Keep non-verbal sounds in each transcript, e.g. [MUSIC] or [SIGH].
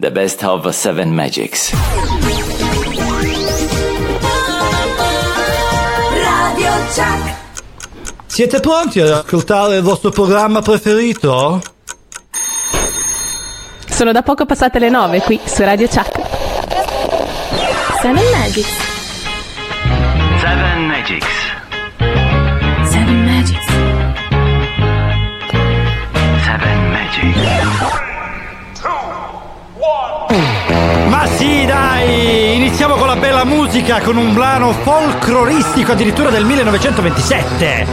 The best of Seven Magics. Radio Chuck. Siete pronti ad ascoltare il vostro programma preferito? Sono da poco passate le 9 qui su Radio Chuck. Seven Magics. Seven Magics. Sì, dai! Iniziamo con la bella musica, con un brano folcloristico addirittura del 1927.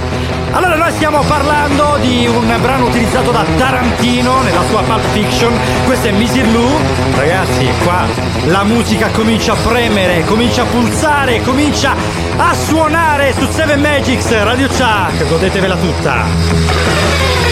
Allora, noi stiamo parlando di un brano utilizzato da Tarantino nella sua Pulp Fiction. Questo è Missy Lou. Ragazzi, qua la musica comincia a premere, comincia a pulsare, comincia a suonare su Seven Magics Radio Chuck. Godetevela tutta.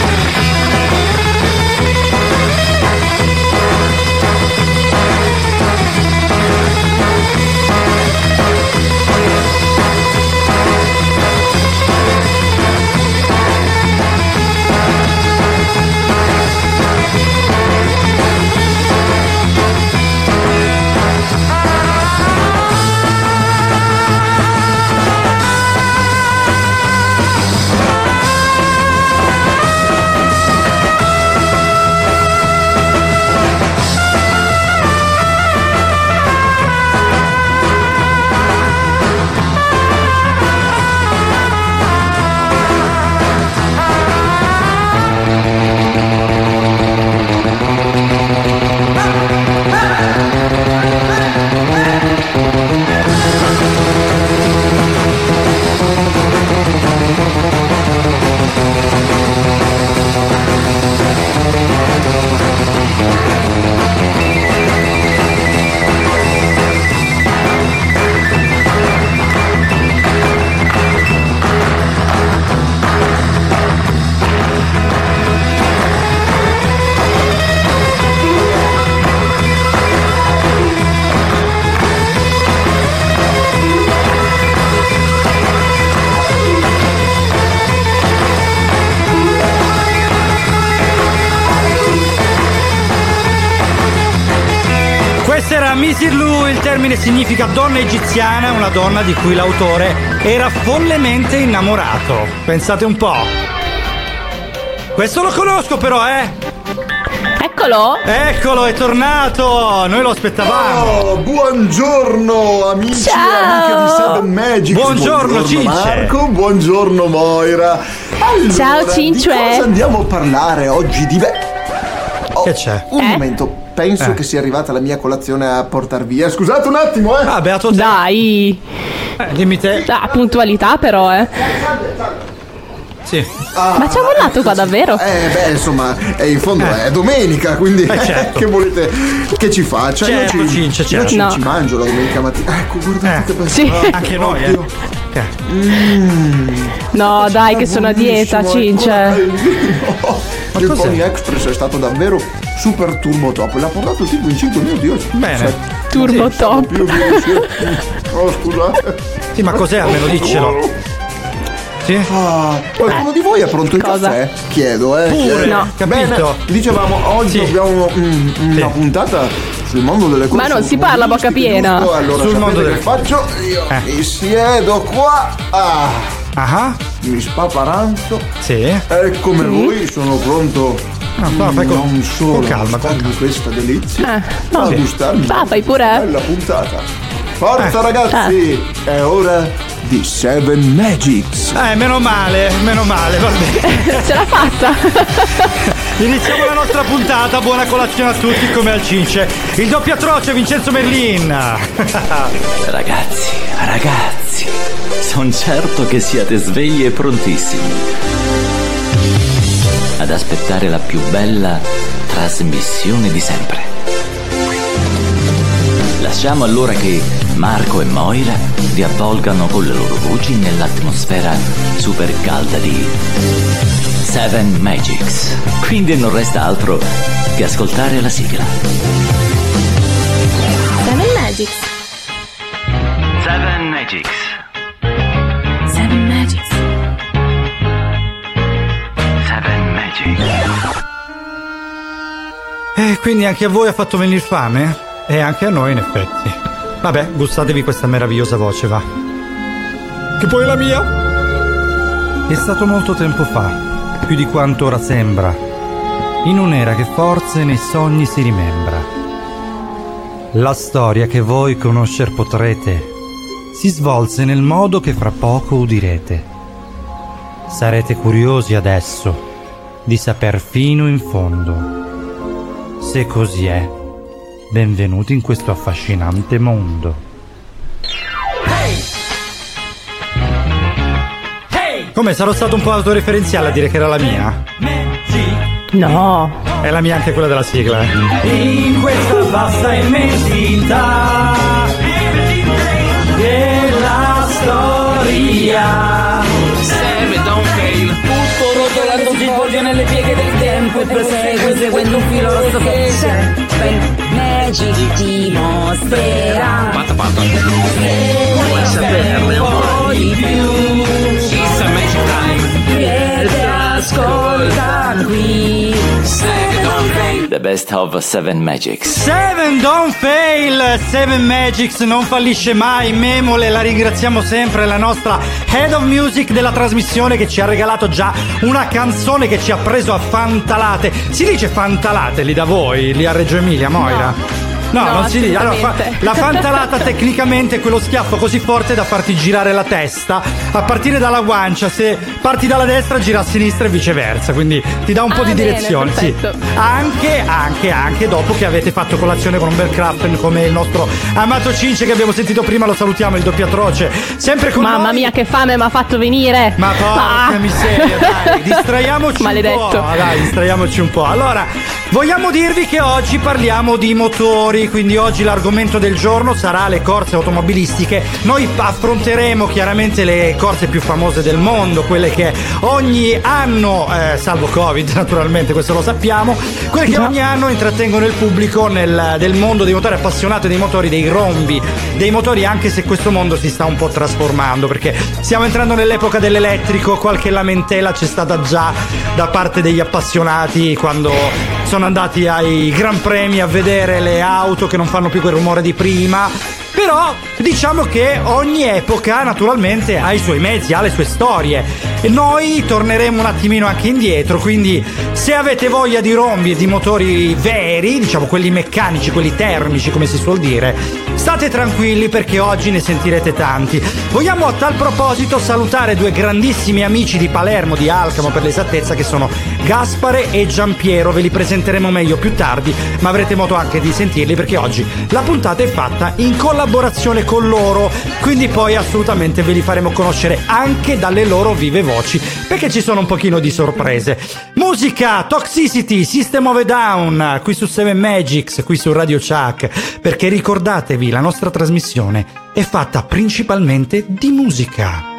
Termine significa donna egiziana, una donna di cui l'autore era follemente innamorato. Pensate un po'. Questo lo conosco però, eh! Eccolo! Eccolo, è tornato! Noi lo aspettavamo! Oh, buongiorno amici Ciao. e amiche di Seven Magics. Buongiorno, Cince. Marco, buongiorno Moira. Allora, Ciao, Cince. Di cosa andiamo a parlare oggi di beh, oh, Che c'è? Un Eh? momento, penso Eh. che sia arrivata la mia colazione a portar via. Scusate un attimo, eh. Ah, beato te. Dai! Eh, dimmi te. Ah, puntualità però, eh. Sì. Ah, Ma ci ha mollato qua davvero? Eh, beh, insomma, è in fondo è domenica, quindi Eh, certo. [LAUGHS] che volete che ci faccia? Certo, io ci, Cince, io certo. ci, No. ci mangio la domenica mattina. Ecco, guardate Eh. che bello. Sì. Ah, Anche noi, eh. oddio. Eh. No, dai, che sono a dieta, Cince. ecco. Il? Pony Express è stato davvero super turbo top. L'ha portato tipo in 5 minuti. Io Bene. Se- Turbo sì, top. Più [LAUGHS] Oh, scusate. Sì, ma cos'è? Almeno diccelo. Sì? Ah, qualcuno di voi ha pronto il Cosa? caffè? Chiedo, eh. Pure, chiedo. No. capito? Bene, dicevamo, oggi Sì. abbiamo mm, una Sì. puntata sul mondo delle cose Ma non si parla bocca piena. giusto? Allora, Sul mondo che delle- faccio? Io Eh. mi siedo qua, ah, Ah, mi spaparanzo sì. e come voi sono pronto Ah, fa- fai con- non solo con calma, con questa delizia, Eh, ma no. a gustarmi Fa, fai pure. una bella puntata. Forza Eh. ragazzi, è ora di Seven Magics. Eh, meno male, meno male, va bene. [LAUGHS] Ce l'ha fatta! [LAUGHS] Iniziamo la nostra puntata, buona colazione a tutti come al Cince. Il doppio atroce Vincenzo Merlin. [LAUGHS] Ragazzi, ragazzi, sono certo che siate svegli e prontissimi ad aspettare la più bella trasmissione di sempre. Lasciamo allora che Marco e Moira vi avvolgano con le loro voci nell'atmosfera super calda di Seven Magics. Quindi non resta altro che ascoltare la sigla. Seven Magics. Seven Magics. E quindi anche a voi ha fatto venire fame? E anche a noi, in effetti. Vabbè, gustatevi questa meravigliosa voce, va. Che poi è la mia? È stato molto tempo fa, più di quanto ora sembra, in un'era che forse nei sogni si rimembra. La storia che voi conoscer potrete si svolse nel modo che fra poco udirete. Sarete curiosi adesso di saper fino in fondo. Se così è, benvenuti in questo affascinante mondo. Come sarò stato un po' autoreferenziale a dire che era la mia? No. È la mia anche quella della sigla. eh. In questa vasta immensità della storia. Si svolge nelle pieghe del tempo e prosegue seguendo un filo rosso che c'è. Ben Magic ti mostrerà. Vuoi saperne un po' di più? Che ti ascolta qui. The best of Seven Magics. Seven don't fail, Seven Magics non fallisce mai, Memole la ringraziamo sempre, la nostra head of music della trasmissione che ci ha regalato già una canzone che ci ha preso a fantalate. Si dice fantalate lì da voi, lì a Reggio Emilia, Moira? No, No, non si dice. Allora, fa- la fantalata tecnicamente è quello schiaffo così forte da farti girare la testa a partire dalla guancia. Se parti dalla destra, gira a sinistra e viceversa. Quindi ti dà un po' Ah, di bene, direzione. Sì. Anche, anche, anche dopo che avete fatto colazione con un bel Krappen come il nostro amato Cince che abbiamo sentito prima, lo salutiamo, il doppiatroce. Sempre con Mamma noi. mia, che fame mi ha fatto venire. Ma porca Ah. miseria, dai, [LAUGHS] distraiamoci Maledetto. un po'. Dai, distraiamoci un po'. Allora, vogliamo dirvi che oggi parliamo di motori, quindi oggi l'argomento del giorno sarà le corse automobilistiche. Noi affronteremo chiaramente le corse più famose del mondo, quelle che ogni anno, eh, salvo Covid [LAUGHS] naturalmente, questo lo sappiamo, quelle che ogni anno intrattengono il pubblico nel, del mondo dei motori appassionati dei motori, dei rombi, dei motori, anche se questo mondo si sta un po' trasformando, perché stiamo entrando nell'epoca dell'elettrico, qualche lamentela c'è stata già da parte degli appassionati quando sono andati ai Gran Premi a vedere le auto che non fanno più quel rumore di prima. Però diciamo che ogni epoca naturalmente ha i suoi mezzi, ha le sue storie e noi torneremo un attimino anche indietro, quindi se avete voglia di rombi e di motori veri, diciamo quelli meccanici, quelli termici come si suol dire, state tranquilli perché oggi ne sentirete tanti. Vogliamo a tal proposito salutare due grandissimi amici di Palermo, di Alcamo per l'esattezza, che sono Gaspare e Giampiero, ve li presenteremo meglio più tardi, ma avrete modo anche di sentirli perché oggi la puntata è fatta in collaborazione con loro, quindi poi assolutamente ve li faremo conoscere anche dalle loro vive voci, perché ci sono un pochino di sorprese. Musica, Toxicity, System of a Down, qui su 7 Magics, qui su Radio Chuck, perché ricordatevi, la nostra trasmissione è fatta principalmente di musica.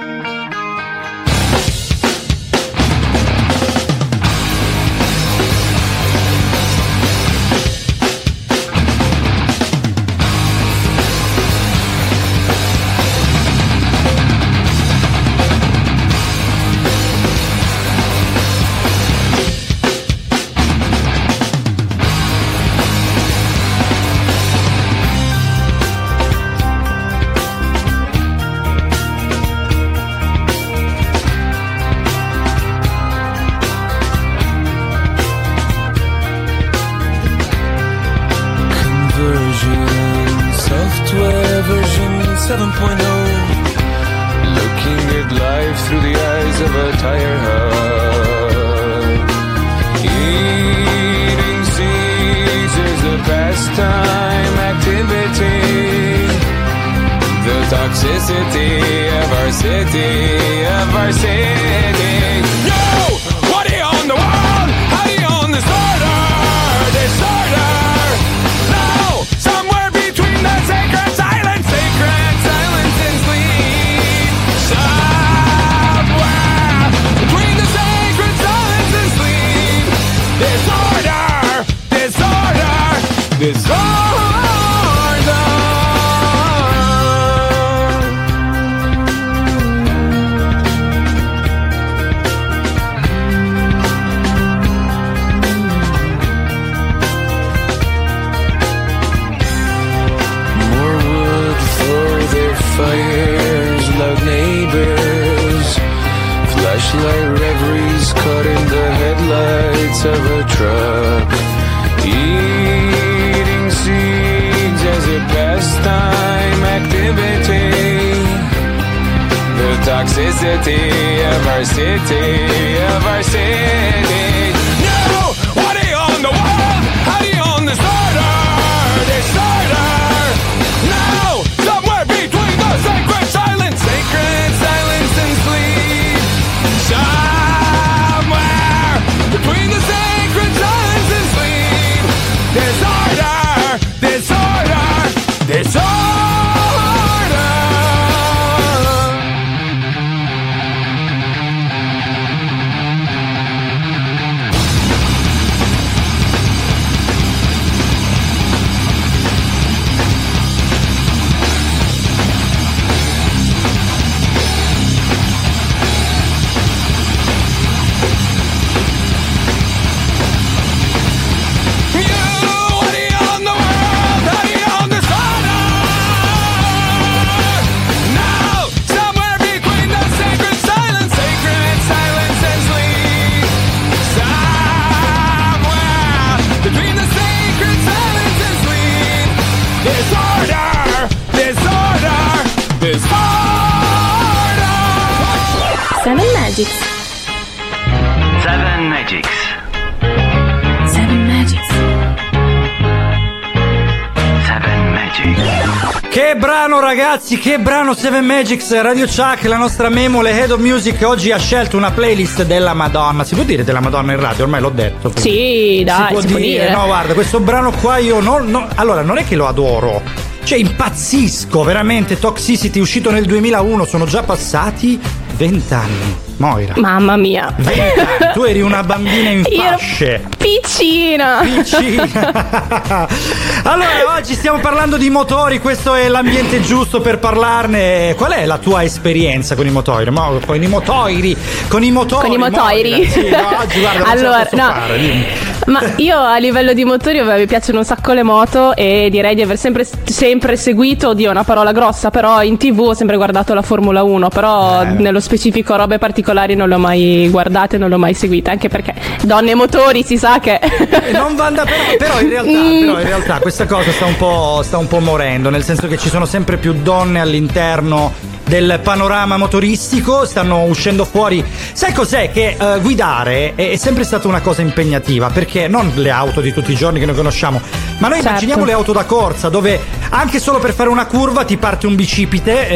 Ragazzi, che brano Seven Magics Radio Chuck, la nostra memo, le Head of Music oggi ha scelto una playlist della Madonna. Si può dire della Madonna in radio? Ormai l'ho detto. Sì, dai, si può dire. No, guarda, questo brano qua io non, non- Allora, non è che lo adoro. Cioè, impazzisco, veramente. Toxicity, uscito nel 2001, sono già passati 20 anni. Moira. Mamma mia. 20 anni. Tu eri una bambina in Io- fasce. Piccina. Piccina. [LAUGHS] allora, oggi stiamo parlando di motori, questo è l'ambiente giusto per parlarne. Qual è la tua esperienza con i motori? Mo- con i motori? Con i motori? Con i motori? Moira. Sì, no, oggi guarda, allora, no. fare. Ma io a livello di motori mi piacciono un sacco le moto e direi di aver sempre, sempre seguito, oddio, è una parola grossa, però in tv ho sempre guardato la Formula 1, però Eh. nello specifico robe particolari non l'ho mai guardata e non l'ho mai seguita, anche perché donne e motori si sa che... E non va da- però, però in realtà, Mm. però in realtà questa cosa sta un, po', sta un po' morendo, nel senso che ci sono sempre più donne all'interno del panorama motoristico, stanno uscendo fuori. Sai cos'è? Che eh, guidare è, è sempre stata una cosa impegnativa, perché non le auto di tutti i giorni che noi conosciamo, ma noi Certo. immaginiamo le auto da corsa, dove anche solo per fare una curva ti parte un bicipite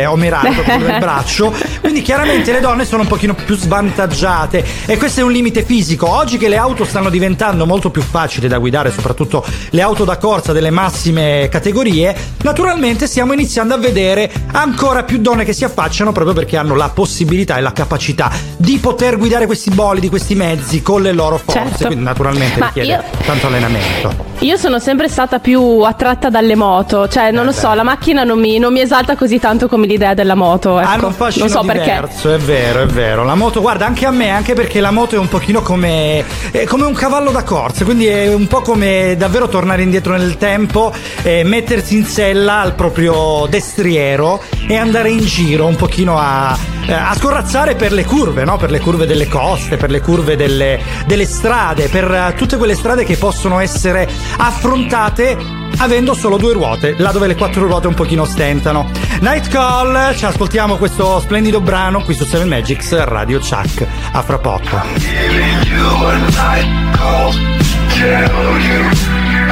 eh, omerato proprio [LAUGHS] nel braccio. Quindi chiaramente le donne sono un pochino più svantaggiate e questo è un limite fisico. Oggi che le auto stanno diventando molto più facili da guidare, soprattutto le auto da corsa delle massime categorie, naturalmente stiamo iniziando a vedere ancora più donne che si affacciano proprio perché hanno la possibilità e la capacità di poter guidare questi bolidi, questi mezzi con le loro forze. Certo. Quindi naturalmente Ma richiede io- tanto allenamento. Io sono sempre stata più attratta dalle moto, cioè non lo so, la macchina non mi, non mi esalta così tanto come l'idea della moto. Ecco. Hanno un fascino non so perché. diverso, è vero, è vero. La moto, guarda, anche a me, anche perché la moto è un pochino come, come un cavallo da corsa, quindi è un po' come davvero tornare indietro nel tempo, eh, mettersi in sella al proprio destriero e andare in giro un pochino a, eh, a scorrazzare per le curve, no? Per le curve delle coste, per le curve delle, delle strade, per eh, tutte quelle strade che possono essere affrontate avendo solo due ruote, là dove le quattro ruote un pochino stentano. Night Call, ci ascoltiamo questo splendido brano qui su Seven Magics Radio Chuck. A fra poco.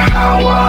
I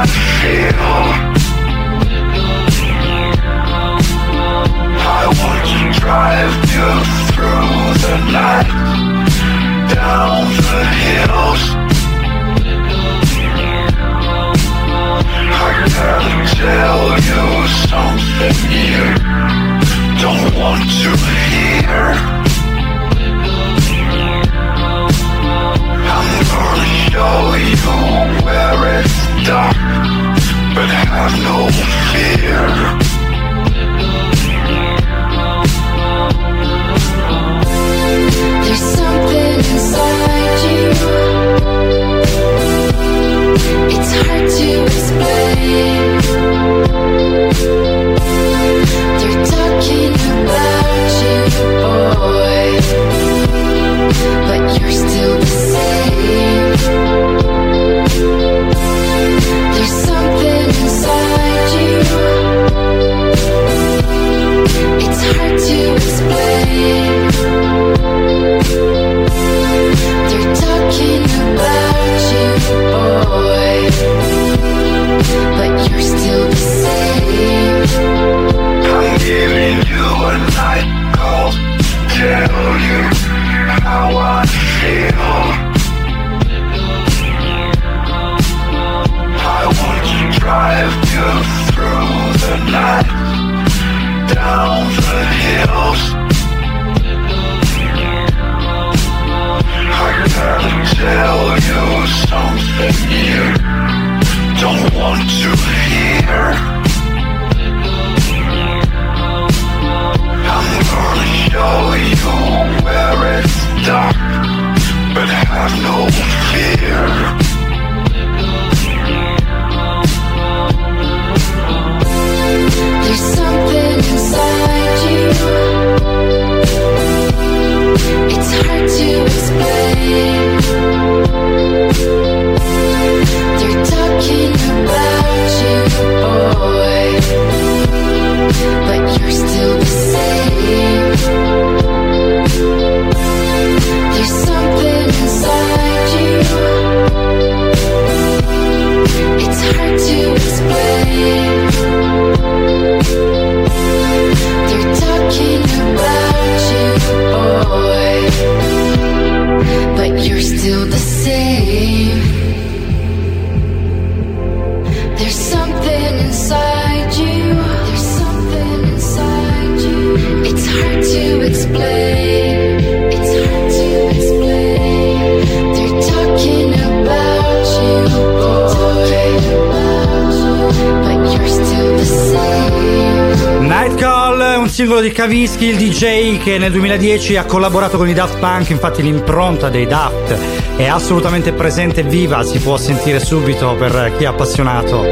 Kavinsky, il DJ che nel 2010 ha collaborato con i Daft Punk, infatti l'impronta dei Daft è assolutamente presente e viva, si può sentire subito per chi è appassionato.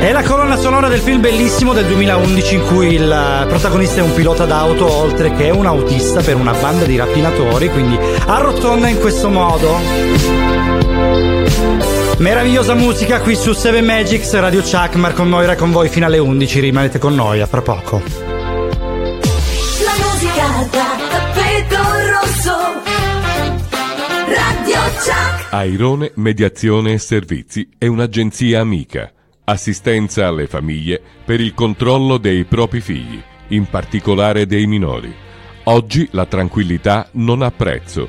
È la colonna sonora del film bellissimo del 2011 in cui il protagonista è un pilota d'auto oltre che un autista per una banda di rapinatori, quindi arrotonda in questo modo. Meravigliosa musica qui su 7 Magics, Radio Chuck, Marco Moira con voi fino alle 11, rimanete con noi a fra poco. La musica da tappeto rosso. Radio Chuck. Airone Mediazione e Servizi è un'agenzia amica. Assistenza alle famiglie per il controllo dei propri figli, in particolare dei minori. Oggi la tranquillità non ha prezzo.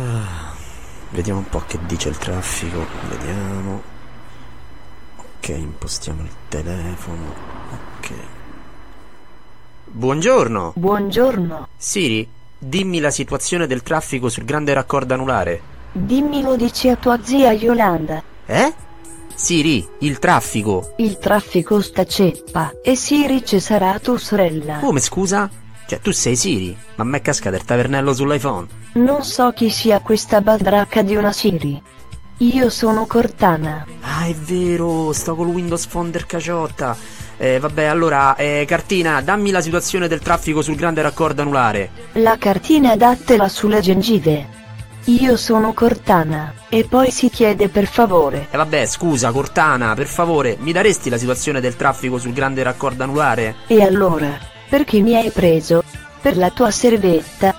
Vediamo un po' che dice il traffico. Vediamo. Ok, impostiamo il telefono. Ok. Buongiorno. Buongiorno, Siri, dimmi la situazione del traffico sul grande raccordo anulare. dimmi lo dici a tua zia Yolanda. Eh? Siri, il traffico. Il traffico sta ceppa e Siri ci sarà tua sorella. Come scusa? Cioè, tu sei Siri, ma a me casca del tavernello sull'iPhone. Non so chi sia questa badracca di una Siri. Io sono Cortana. Ah, è vero, sto col Windows Phone del caciotta. Eh, vabbè, allora, eh, cartina, dammi la situazione del traffico sul grande raccordo anulare. La cartina dattela sulle gengive. Io sono Cortana. E poi si chiede per favore. E vabbè, scusa, Cortana, per favore, mi daresti la situazione del traffico sul grande raccordo anulare? E allora, perché mi hai preso? Per la tua servetta?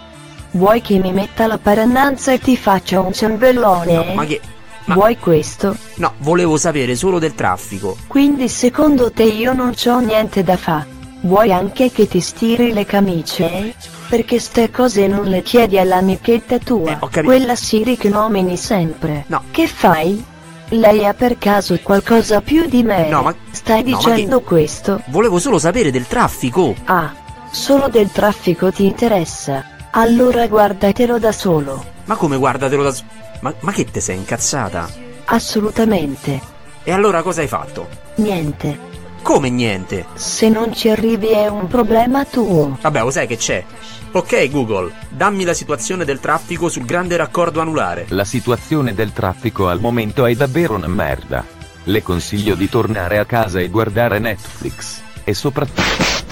Vuoi che mi metta la parannanza e ti faccia un ciambellone? No, ma che... ma- Vuoi questo? No, volevo sapere solo del traffico. Quindi secondo te io non c'ho niente da fa? Vuoi anche che ti stiri le camicie? Perché ste cose non le chiedi all'amichetta tua, Eh, quella Siri che nomini sempre. No. Che fai? Lei ha per caso qualcosa più di me? No, ma- Stai no, ma dicendo che- questo? Volevo solo sapere del traffico. Ah, solo del traffico ti interessa? Allora guardatelo da solo. Ma come guardatelo da... s- Ma, ma che te sei incazzata? Assolutamente. E allora cosa hai fatto? Niente. Come niente? Se non ci arrivi è un problema tuo. Vabbè, lo sai che c'è? Ok Google, dammi la situazione del traffico sul grande raccordo anulare. La situazione del traffico al momento è davvero una merda. Le consiglio di tornare a casa e guardare Netflix. E soprattutto...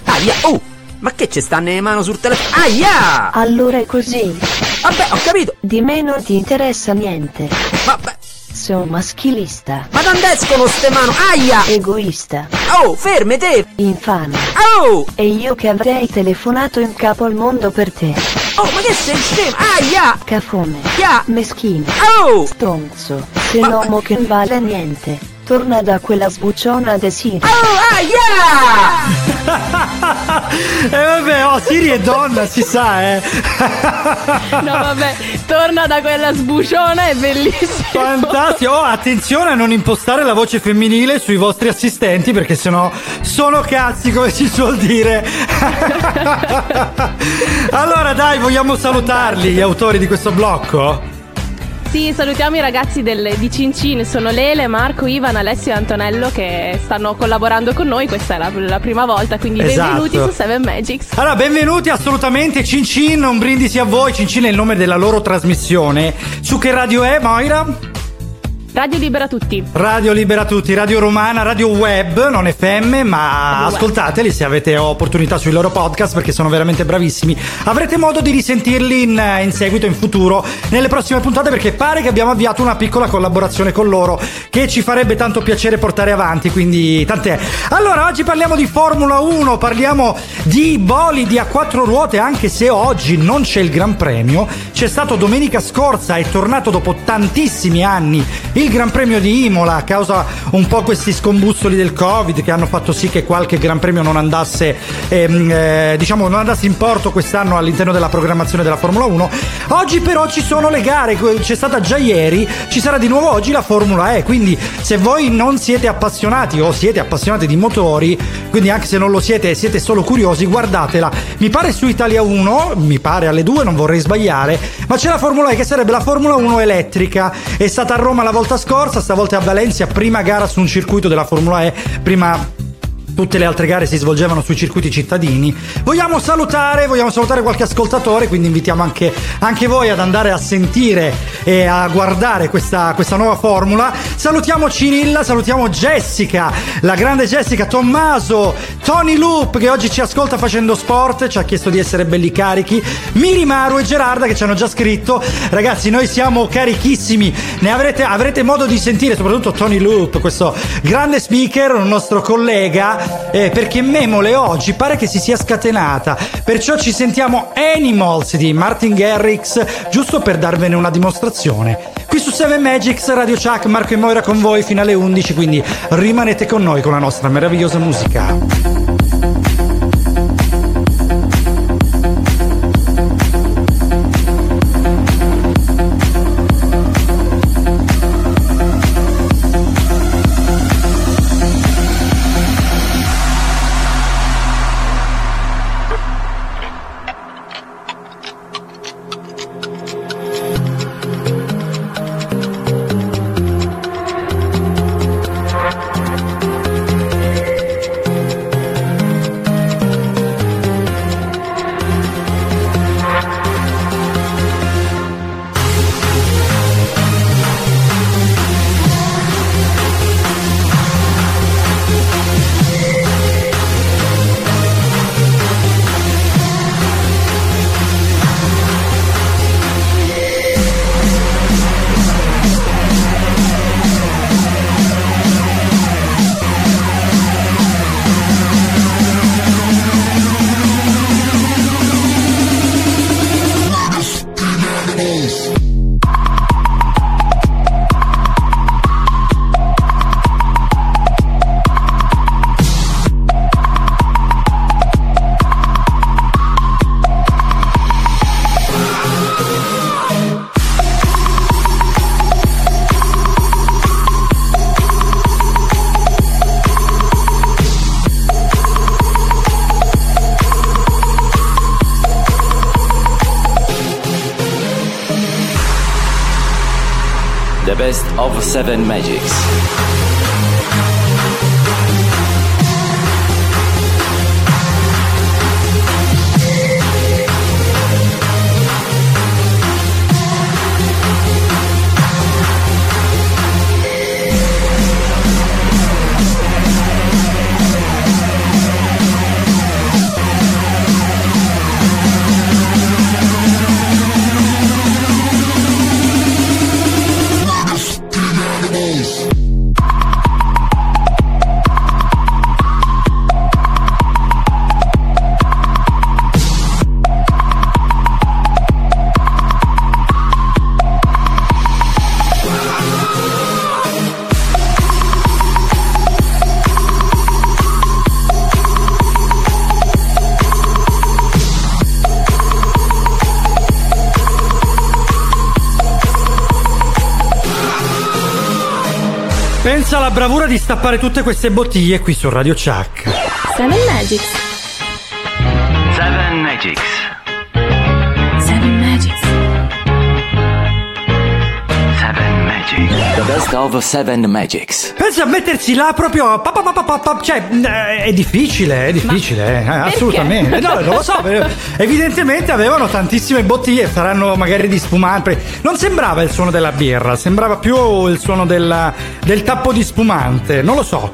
Aia! Oh! Ma che ci stanno le mani sul telefono? Aia! Allora è così. Vabbè, ho capito. Di me non ti interessa niente. Vabbè. Sono maschilista. Ma non escono ste mani? Aia! Egoista. Oh, ferme te! Infame. Oh! E io che avrei telefonato in capo al mondo per te. Oh, ma che sei scemo? Aia! Cafone. Ya! Meschino. Oh! Stronzo. Se l'uomo che non vale niente. Torna da quella sbucciona de Siri. Oh, aia! [LAUGHS] E vabbè, oh, Siri è donna, si sa, eh. [LAUGHS] No, vabbè, torna da quella sbuciona, è bellissimo. Fantastico. Oh, attenzione a non impostare la voce femminile sui vostri assistenti perché sennò sono cazzi, come si suol dire. [LAUGHS] allora, dai, vogliamo salutarli, gli autori di questo blocco? Sì, salutiamo i ragazzi del- di Cincin, sono Lele, Marco, Ivan, Alessio e Antonello che stanno collaborando con noi, questa è la, la prima volta, quindi Esatto. benvenuti su Seven Magics. Allora, benvenuti assolutamente Cincin, un brindisi a voi. Cincin è il nome della loro trasmissione. Su che radio è, Moira? Radio Libera Tutti. Radio Libera Tutti, Radio Romana, Radio Web, non FM, ma Radio Web. ascoltateli se avete opportunità sui loro podcast perché sono veramente bravissimi. Avrete modo di risentirli in, in seguito, in futuro, nelle prossime puntate perché pare che abbiamo avviato una piccola collaborazione con loro che ci farebbe tanto piacere portare avanti, quindi tant'è. Allora, oggi parliamo di Formula 1, parliamo di bolidi a quattro ruote, anche se oggi non c'è il Gran Premio. C'è stato domenica scorsa, è tornato dopo tantissimi anni il Gran Premio di Imola a causa un po' questi scombussoli del Covid che hanno fatto sì che qualche Gran Premio non andasse, ehm, eh, diciamo, non andasse in porto quest'anno all'interno della programmazione della Formula 1. Oggi però ci sono le gare, c'è stata già ieri, ci sarà di nuovo oggi la Formula E, quindi se voi non siete appassionati o siete appassionati di motori, quindi anche se non lo siete e siete solo curiosi, guardatela. Mi pare su Italia 1, mi pare alle 2, non vorrei sbagliare, ma c'è la Formula E che sarebbe la Formula 1 elettrica. È stata a Roma la volta scorsa, stavolta a Valencia, prima gara su un circuito della Formula E, prima Tutte le altre gare si svolgevano sui circuiti cittadini. Vogliamo salutare, vogliamo salutare qualche ascoltatore, quindi invitiamo anche, anche voi ad andare a sentire e a guardare questa, questa nuova formula. Salutiamo Cirilla, salutiamo Jessica, la grande Jessica, Tommaso, Tony Loop che oggi ci ascolta facendo sport, ci ha chiesto di essere belli carichi, Mirimaru e Gerarda che ci hanno già scritto. Ragazzi, noi siamo carichissimi, ne avrete, avrete modo di sentire, soprattutto Tony Loop, questo grande speaker, un nostro collega eh, perché Memole oggi pare che si sia scatenata. Perciò ci sentiamo Animals di Martin Garrix, giusto per darvene una dimostrazione. Qui su 7 Magics, Radio Chuck, Marco e Moira con voi fino alle 11, quindi rimanete con noi con la nostra meravigliosa musica. Best of seven magics. Alla bravura di stappare tutte queste bottiglie qui su Radio Chuck. Seven Magics. Best of Seven Magics. Pensa a mettersi là proprio. pa, pa, pa, pa, pa, pa, cioè, eh, è difficile, è difficile, eh, assolutamente. No, non lo so. [LAUGHS] Evidentemente avevano tantissime bottiglie, saranno magari di spumante. Non sembrava il suono della birra, sembrava più il suono della- del tappo di spumante. Non lo so.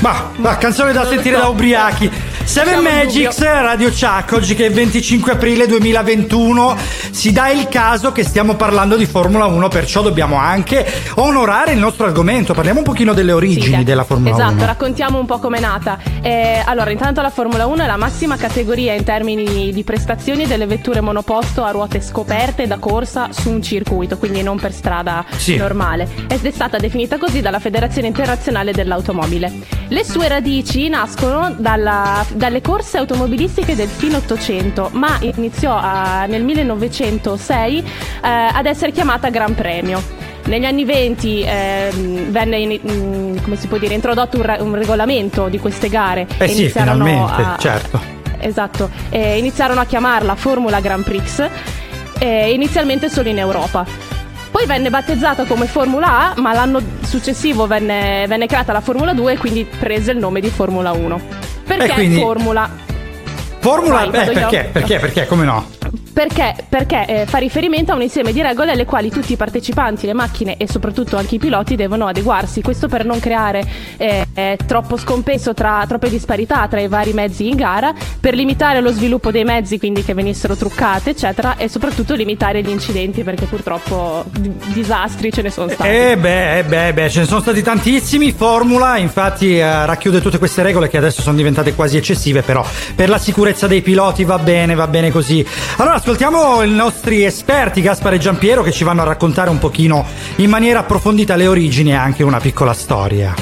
Ma, ma canzone da sentire da ubriachi. Seven Magics. Radio Chuck, oggi che è il 25 aprile 2021, si dà il caso che stiamo parlando di Formula 1, perciò dobbiamo anche onorare il nostro argomento. Parliamo un pochino delle origini Sì, della Formula esatto, 1. raccontiamo un po' com'è nata. Eh, allora, intanto la Formula 1 è la massima categoria in termini di prestazioni delle vetture monoposto a ruote scoperte da corsa su un circuito, quindi non per strada Sì. normale. Ed è stata definita così dalla Federazione Internazionale dell'Automobile. Le sue radici nascono dalla- dalle corse automobilistiche del fine 800, ma iniziò a- nel 1906 eh, ad essere chiamata Gran Premio. Negli anni 20 ehm, venne in- come si può dire, introdotto un, un regolamento di queste gare Eh sì, finalmente, a, certo. Esatto, e iniziarono a chiamarla Formula Grand Prix, eh, inizialmente solo in Europa. Poi venne battezzata come Formula A, ma l'anno successivo venne, venne creata la Formula 2 e quindi prese il nome di Formula 1. Perché quindi- Formula? Formula, Vai, eh, perché? Perché? Perché? Come no? Perché, perché eh, fa riferimento a un insieme di regole alle quali tutti i partecipanti, le macchine e soprattutto anche i piloti devono adeguarsi. Questo per non creare eh, eh, troppo scompenso tra troppe disparità tra i vari mezzi in gara, per limitare lo sviluppo dei mezzi, quindi che venissero truccate, eccetera, e soprattutto limitare gli incidenti perché purtroppo di- disastri ce ne sono stati. Eh beh, eh beh, beh, ce ne sono stati tantissimi. Formula, infatti, eh, racchiude tutte queste regole che adesso sono diventate quasi eccessive, però per la sicurezza dei piloti va bene, va bene così. Allora, ascoltiamo i nostri esperti, Gaspare e Giampiero, che ci vanno a raccontare un pochino in maniera approfondita le origini e anche una piccola storia.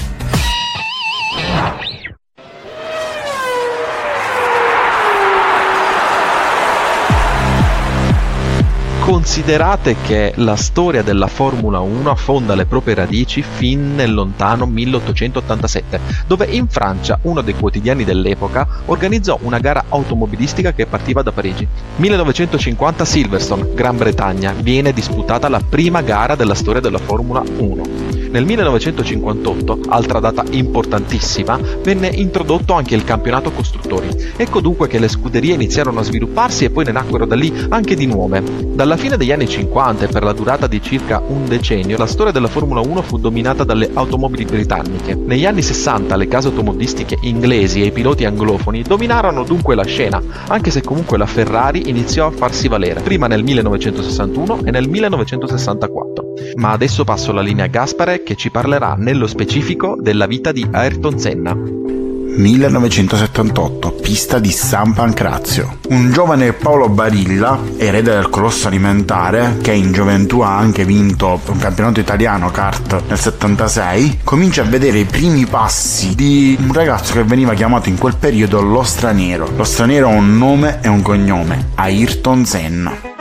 Considerate che la storia della Formula 1 affonda le proprie radici fin nel lontano 1887, dove in Francia uno dei quotidiani dell'epoca organizzò una gara automobilistica che partiva da Parigi. 1950 Silverstone, Gran Bretagna, viene disputata la prima gara della storia della Formula 1. Nel 1958, altra data importantissima, venne introdotto anche il campionato costruttori. Ecco dunque che le scuderie iniziarono a svilupparsi e poi ne nacquero da lì anche di nuove. Dalla fine degli anni 50 e per la durata di circa un decennio, la storia della Formula 1 fu dominata dalle automobili britanniche. Negli anni 60 le case automobilistiche inglesi e i piloti anglofoni dominarono dunque la scena, anche se comunque la Ferrari iniziò a farsi valere, prima nel 1961 e nel 1964. Ma adesso passo la linea a Gaspare che ci parlerà nello specifico della vita di Ayrton Senna. 1978, pista di San Pancrazio. Un giovane Paolo Barilla, erede del colosso alimentare, che in gioventù ha anche vinto un campionato italiano kart nel 76, comincia a vedere i primi passi di un ragazzo che veniva chiamato in quel periodo lo straniero. Lo straniero ha un nome e un cognome, Ayrton Senna.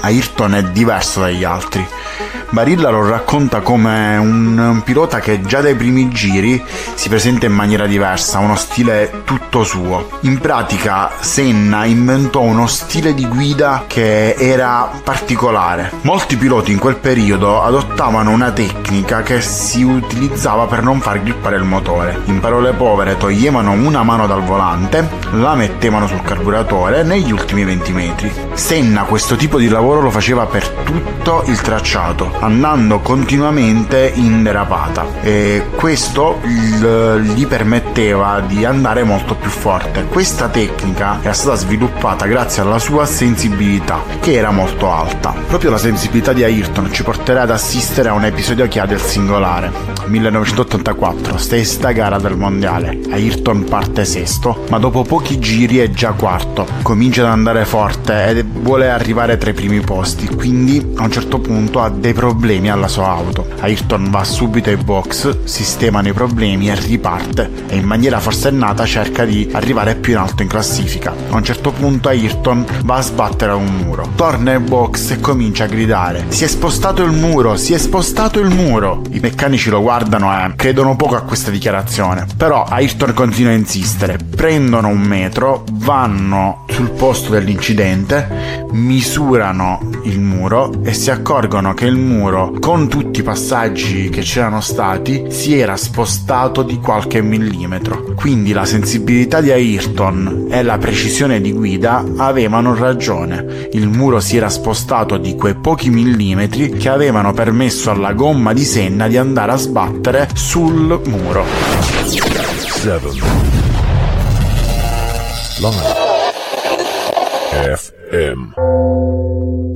Ayrton è diverso dagli altri. Barilla lo racconta come un, pilota che già dai primi giri si presenta in maniera diversa, uno stile tutto suo. In pratica Senna inventò uno stile di guida che era particolare. Molti piloti in quel periodo adottavano una tecnica che si utilizzava per non far grippare il motore. In parole povere toglievano una mano dal volante, la mettevano sul carburatore negli ultimi 20 metri. Senna questo tipo di lavoro lo faceva per tutto il tracciato, andando continuamente in derapata e questo gli permetteva di andare molto più forte. Questa tecnica era stata sviluppata grazie alla sua sensibilità, che era molto alta. Proprio la sensibilità di Ayrton ci porterà ad assistere a un episodio ha del singolare. 1984, sesta gara del mondiale. Ayrton parte sesto, ma dopo pochi giri è già quarto. Comincia ad andare forte e vuole arrivare tra i primi posti, quindi a un certo punto ha dei problemi problemi alla sua auto. Ayrton va subito ai box, sistemano i problemi e riparte e in maniera forsennata cerca di arrivare più in alto in classifica. A un certo punto Ayrton va a sbattere a un muro. Torna ai box e comincia a gridare si è spostato il muro, si è spostato il muro. I meccanici lo guardano e credono poco a questa dichiarazione. Però Ayrton continua a insistere. Prendono un metro, vanno sul posto dell'incidente, misurano il muro e si accorgono che il muro, con tutti i passaggi che c'erano stati, si era spostato di qualche millimetro. Quindi la sensibilità di Ayrton e la precisione di guida avevano ragione. Il muro si era spostato di quei pochi millimetri che avevano permesso alla gomma di Senna di andare a sbattere sul muro. 7 Live FM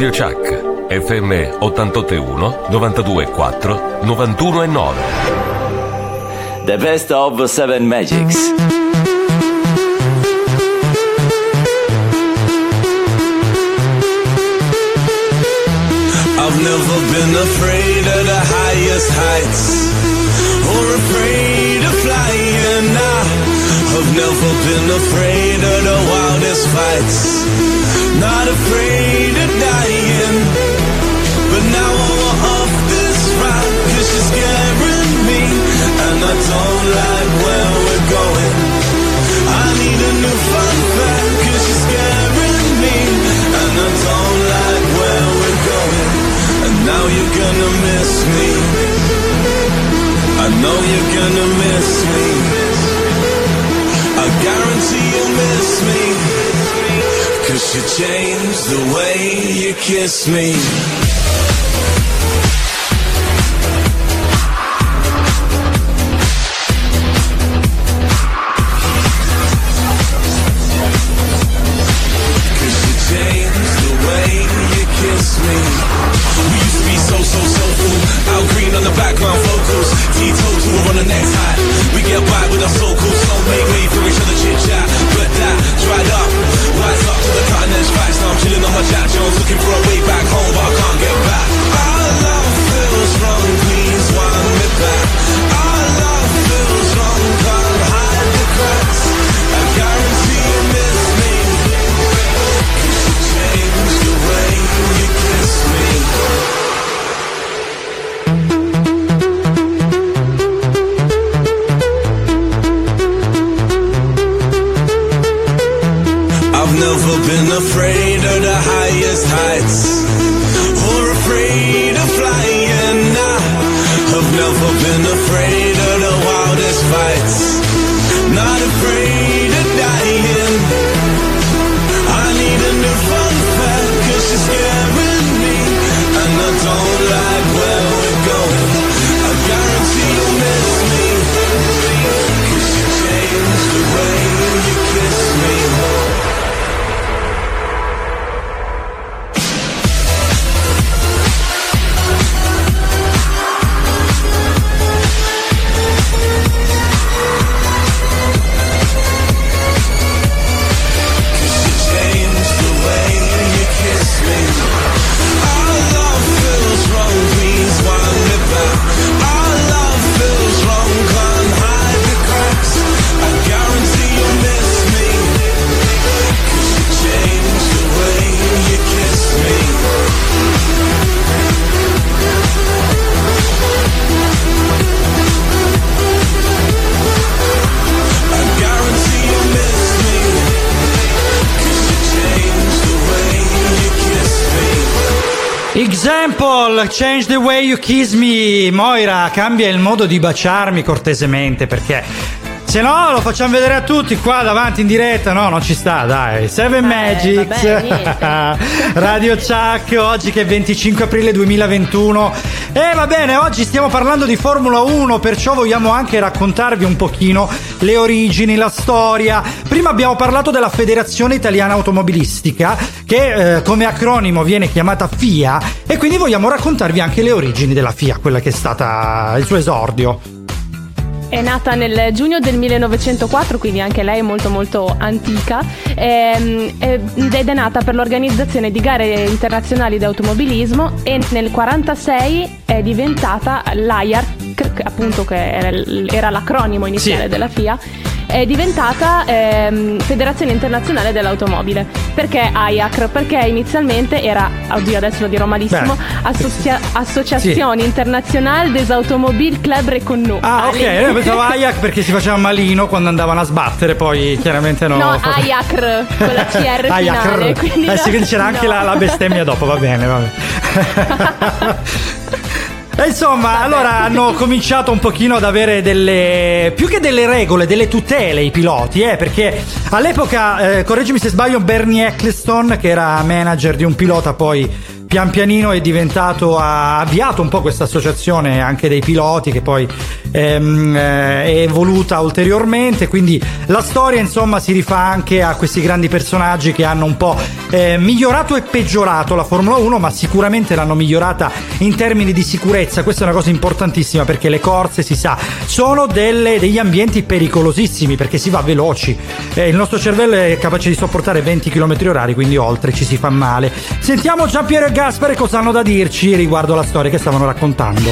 Radio Chuck, FM 881 924 91 e 9. The best of seven magics. I've never been afraid of the highest heights or afraid Never been afraid of the wildest fights. Not afraid of dying. But now I want off this ride cause she's scaring me. And I don't like where we're going. I need a new fun fact cause she's scaring me. And I don't like where we're going. And now you're gonna miss me. I know you're gonna miss me. You changed the way you kiss me. Change the way you kiss me. Moira, cambia il modo di baciarmi cortesemente perché se no lo facciamo vedere a tutti qua davanti in diretta. No, non ci sta, dai. Seven vabbè, niente. [LAUGHS] Radio Chuck, oggi che è 25 aprile 2021. E va bene, oggi stiamo parlando di Formula 1, perciò vogliamo anche raccontarvi un pochino le origini, la storia. Prima abbiamo parlato della Federazione Italiana Automobilistica, che eh, come acronimo viene chiamata FIA, e quindi vogliamo raccontarvi anche le origini della FIA, quella che è stata il suo esordio. È nata nel giugno del 1904, quindi anche lei è molto molto antica, ehm, eh, ed è nata per l'organizzazione di gare internazionali di automobilismo e nel 1946 è diventata l'AIARC, appunto che era, era l'acronimo iniziale Sì. della FIA, è diventata ehm, Federazione Internazionale dell'Automobile. Perché AIACR? Perché inizialmente era, oddio adesso lo dirò malissimo. Associa- Associazione Internazionale des Automobiles Club Reconnu. Ah, ok, io pensavo Ajax perché si faceva malino quando andavano a sbattere, poi chiaramente no. No, AIACR, con la CR [LAUGHS] finale. Quindi Eh sì, no, quindi c'era anche no. la, la bestemmia dopo, va bene, va bene. [LAUGHS] [LAUGHS] E insomma, allora hanno cominciato un pochino ad avere delle più che delle regole, delle tutele i piloti, eh, perché all'epoca, eh, correggimi se sbaglio, Bernie Eccleston, che era manager di un pilota poi pian pianino è diventato, ha avviato un po' questa associazione anche dei piloti che poi ehm, eh, è evoluta ulteriormente, quindi la storia insomma si rifà anche a questi grandi personaggi che hanno un po' eh, migliorato e peggiorato la Formula 1, ma sicuramente l'hanno migliorata in termini di sicurezza, questa è una cosa importantissima perché le corse si sa sono delle- degli ambienti pericolosissimi perché si va veloci, Eh, il nostro cervello è capace di sopportare 20 km orari, quindi oltre ci si fa male. Sentiamo Giampiero e Gaspare cosa hanno da dirci riguardo la storia che stavano raccontando.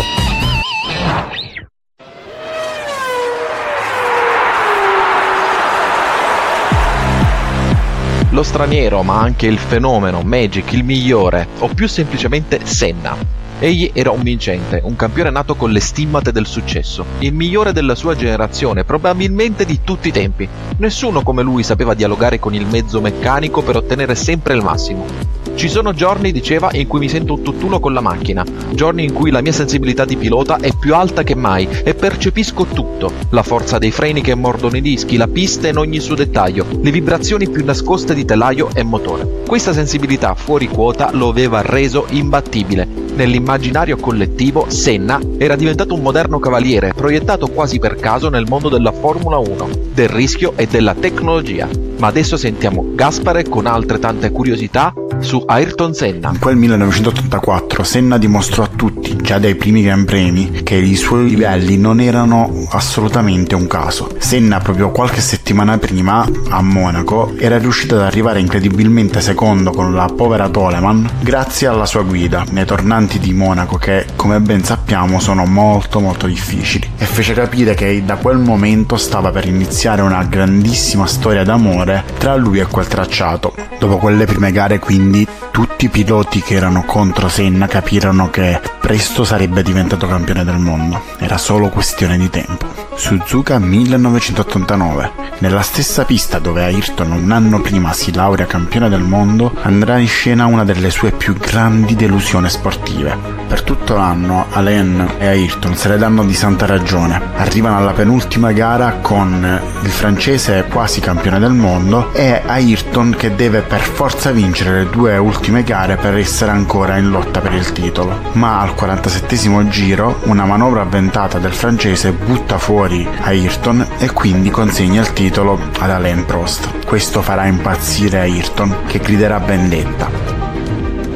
Lo straniero, ma anche il fenomeno, Magic, il migliore, o più semplicemente Senna. Egli era un vincente, un campione nato con le stimmate del successo, il migliore della sua generazione, probabilmente di tutti i tempi. Nessuno come lui sapeva dialogare con il mezzo meccanico per ottenere sempre il massimo. Ci sono giorni, diceva, in cui mi sento un tutt'uno con la macchina, giorni in cui la mia sensibilità di pilota è più alta che mai e percepisco tutto, la forza dei freni che mordono i dischi, la pista in ogni suo dettaglio, le vibrazioni più nascoste di telaio e motore. Questa sensibilità fuori quota lo aveva reso imbattibile. Nell'immaginario collettivo, Senna era diventato un moderno cavaliere, proiettato quasi per caso nel mondo della Formula 1, del rischio e della tecnologia. Ma adesso sentiamo Gaspare con altre tante curiosità su Ayrton Senna. In quel 1984 Senna dimostrò a tutti, già dai primi Gran Premi, che i suoi livelli non erano assolutamente un caso. Senna proprio qualche settimana prima, a Monaco, era riuscito ad arrivare incredibilmente secondo con la povera Toleman grazie alla sua guida nei tornanti di Monaco che, come ben sappiamo, sono molto molto difficili. E fece capire che da quel momento stava per iniziare una grandissima storia d'amore tra lui e quel tracciato. Dopo quelle prime gare quindi tutti i piloti che erano contro Senna capirono che presto sarebbe diventato campione del mondo. Era solo questione di tempo. Suzuka 1989. Nella stessa pista dove Ayrton un anno prima si laurea campione del mondo, andrà in scena una delle sue più grandi delusioni sportive. Per tutto l'anno Alain e Ayrton se le danno di santa ragione. Arrivano alla penultima gara con il francese quasi campione del mondo e Ayrton che deve per forza vincere le due ultime gare per essere ancora in lotta per il titolo. Ma al 47 giro una manovra avventata del francese butta fuori Ayrton e quindi consegna il titolo ad Alain Prost. Questo farà impazzire Ayrton che griderà vendetta.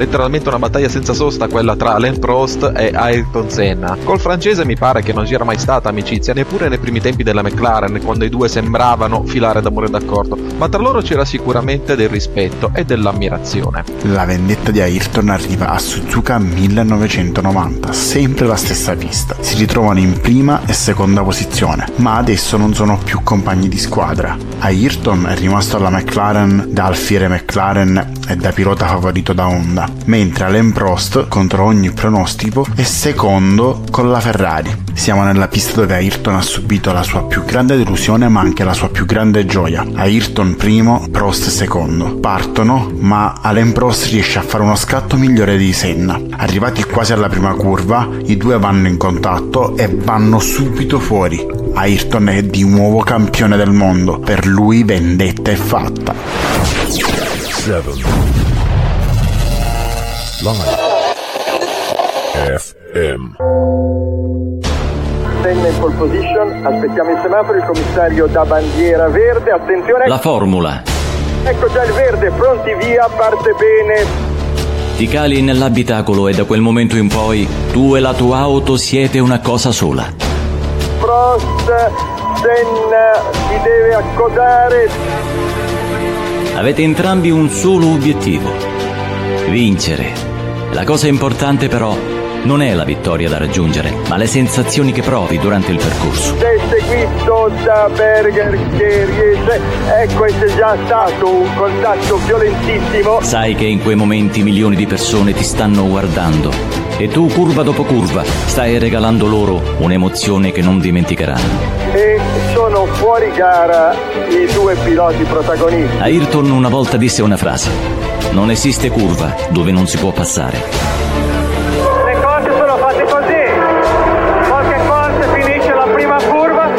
Letteralmente una battaglia senza sosta quella tra Alain Prost e Ayrton Senna. Col francese mi pare che non c'era mai stata amicizia, neppure nei primi tempi della McLaren, quando i due sembravano filare d'amore d'accordo, ma tra loro c'era sicuramente del rispetto e dell'ammirazione. La vendetta di Ayrton arriva a Suzuka 1990, sempre la stessa pista. Si ritrovano in prima e seconda posizione, ma adesso non sono più compagni di squadra. Ayrton è rimasto alla McLaren da alfiere McLaren e da pilota favorito da Honda, mentre Alain Prost, contro ogni pronostico, è secondo con la Ferrari. Siamo nella pista dove Ayrton ha subito la sua più grande delusione ma anche la sua più grande gioia. Ayrton primo, Prost secondo. Partono, ma Alain Prost riesce a fare uno scatto migliore di Senna. Arrivati quasi alla prima curva, i due vanno in contatto e vanno subito fuori. Ayrton è di nuovo campione del mondo. Per lui vendetta è fatta. 7. Live. FM. Senna in pole position, aspettiamo il semaforo, il commissario da bandiera verde, attenzione. La formula. Ecco già il verde, pronti via, parte bene. Ti cali nell'abitacolo e da quel momento in poi tu e la tua auto siete una cosa sola. Prost, Senna si deve accodare. Avete entrambi un solo obiettivo. Vincere. La cosa importante però non è la vittoria da raggiungere, ma le sensazioni che provi durante il percorso. C'è seguito da Berger che riesce. Ecco, è già stato un contatto violentissimo. Sai che in quei momenti milioni di persone ti stanno guardando e tu curva dopo curva stai regalando loro un'emozione che non dimenticheranno. E sono fuori gara i due piloti protagonisti. Ayrton una volta disse una frase. Non esiste curva dove non si può passare. Le cose sono fatte così. Qualche cosa finisce la prima curva,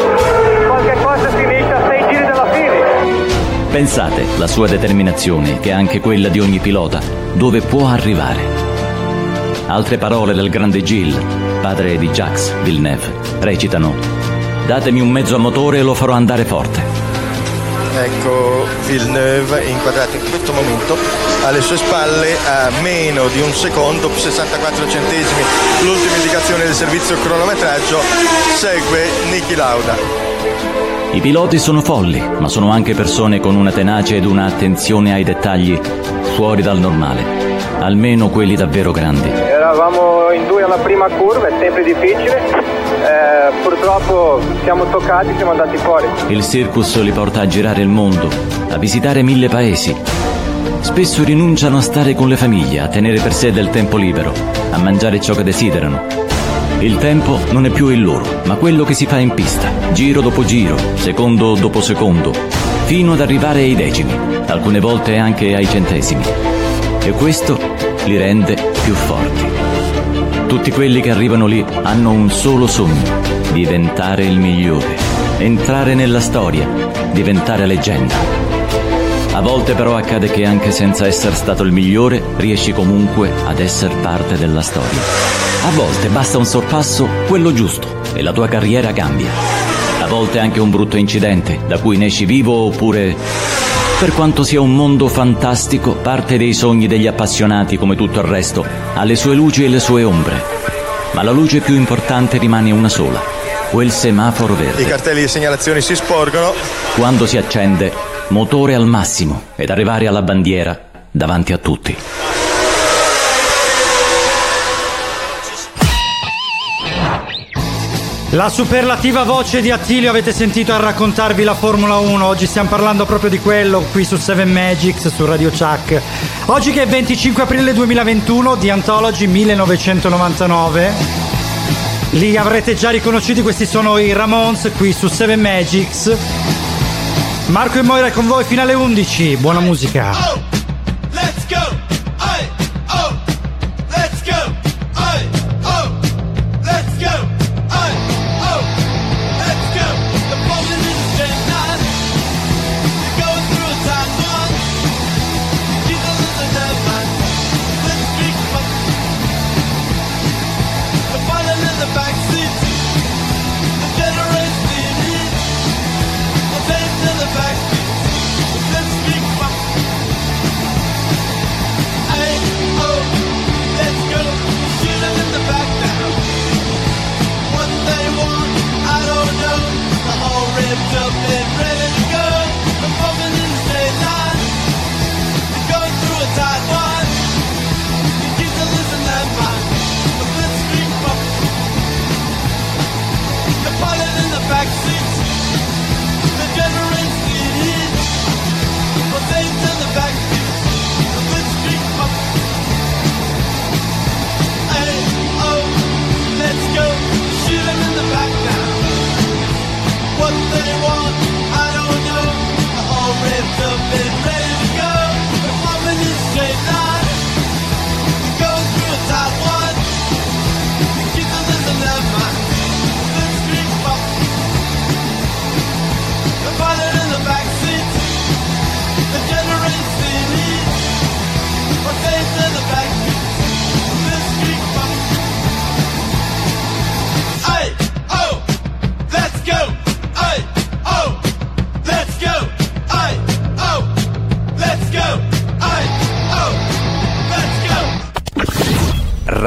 qualche cosa finisce a sei giri dalla fine. Pensate la sua determinazione, che è anche quella di ogni pilota, dove può arrivare. Altre parole del grande Gilles, padre di Jacques Villeneuve, recitano Datemi un mezzo a motore e lo farò andare forte. Ecco Villeneuve inquadrato in questo momento alle sue spalle a meno di un secondo, 64 centesimi, l'ultima indicazione del servizio cronometraggio, segue Niki Lauda. I piloti sono folli, ma sono anche persone con una tenacia ed una attenzione ai dettagli fuori dal normale, almeno quelli davvero grandi. Eravamo in due alla prima curva, è sempre difficile. Eh, purtroppo siamo toccati, siamo andati fuori. Il circus li porta a girare il mondo, a visitare mille paesi. Spesso rinunciano a stare con le famiglie, a tenere per sé del tempo libero, a mangiare ciò che desiderano. Il tempo non è più il loro, ma quello che si fa in pista, giro dopo giro, secondo dopo secondo, fino ad arrivare ai decimi, alcune volte anche ai centesimi. E questo li rende più forti. Tutti quelli che arrivano lì hanno un solo sogno, diventare il migliore, entrare nella storia, diventare leggenda. A volte però accade che anche senza essere stato il migliore riesci comunque ad essere parte della storia. A volte basta un sorpasso, quello giusto, e la tua carriera cambia. A volte anche un brutto incidente, da cui ne esci vivo oppure... Per quanto sia un mondo fantastico, parte dei sogni degli appassionati come tutto il resto, ha le sue luci e le sue ombre. Ma la luce più importante rimane una sola, quel semaforo I verde. cartelli di segnalazione si sporgono, Quando si accende, motore al massimo ed arrivare alla bandiera davanti a tutti. La superlativa voce di Attilio avete sentito a raccontarvi la Formula 1. Oggi stiamo parlando proprio di quello qui su 7 Magics su Radio Chuck. Oggi che è 25 aprile 2021 di Anthology 1999. Li avrete già riconosciuti, questi sono i Ramones qui su 7 Magics. Marco e Moira con voi fino alle 11. Buona musica.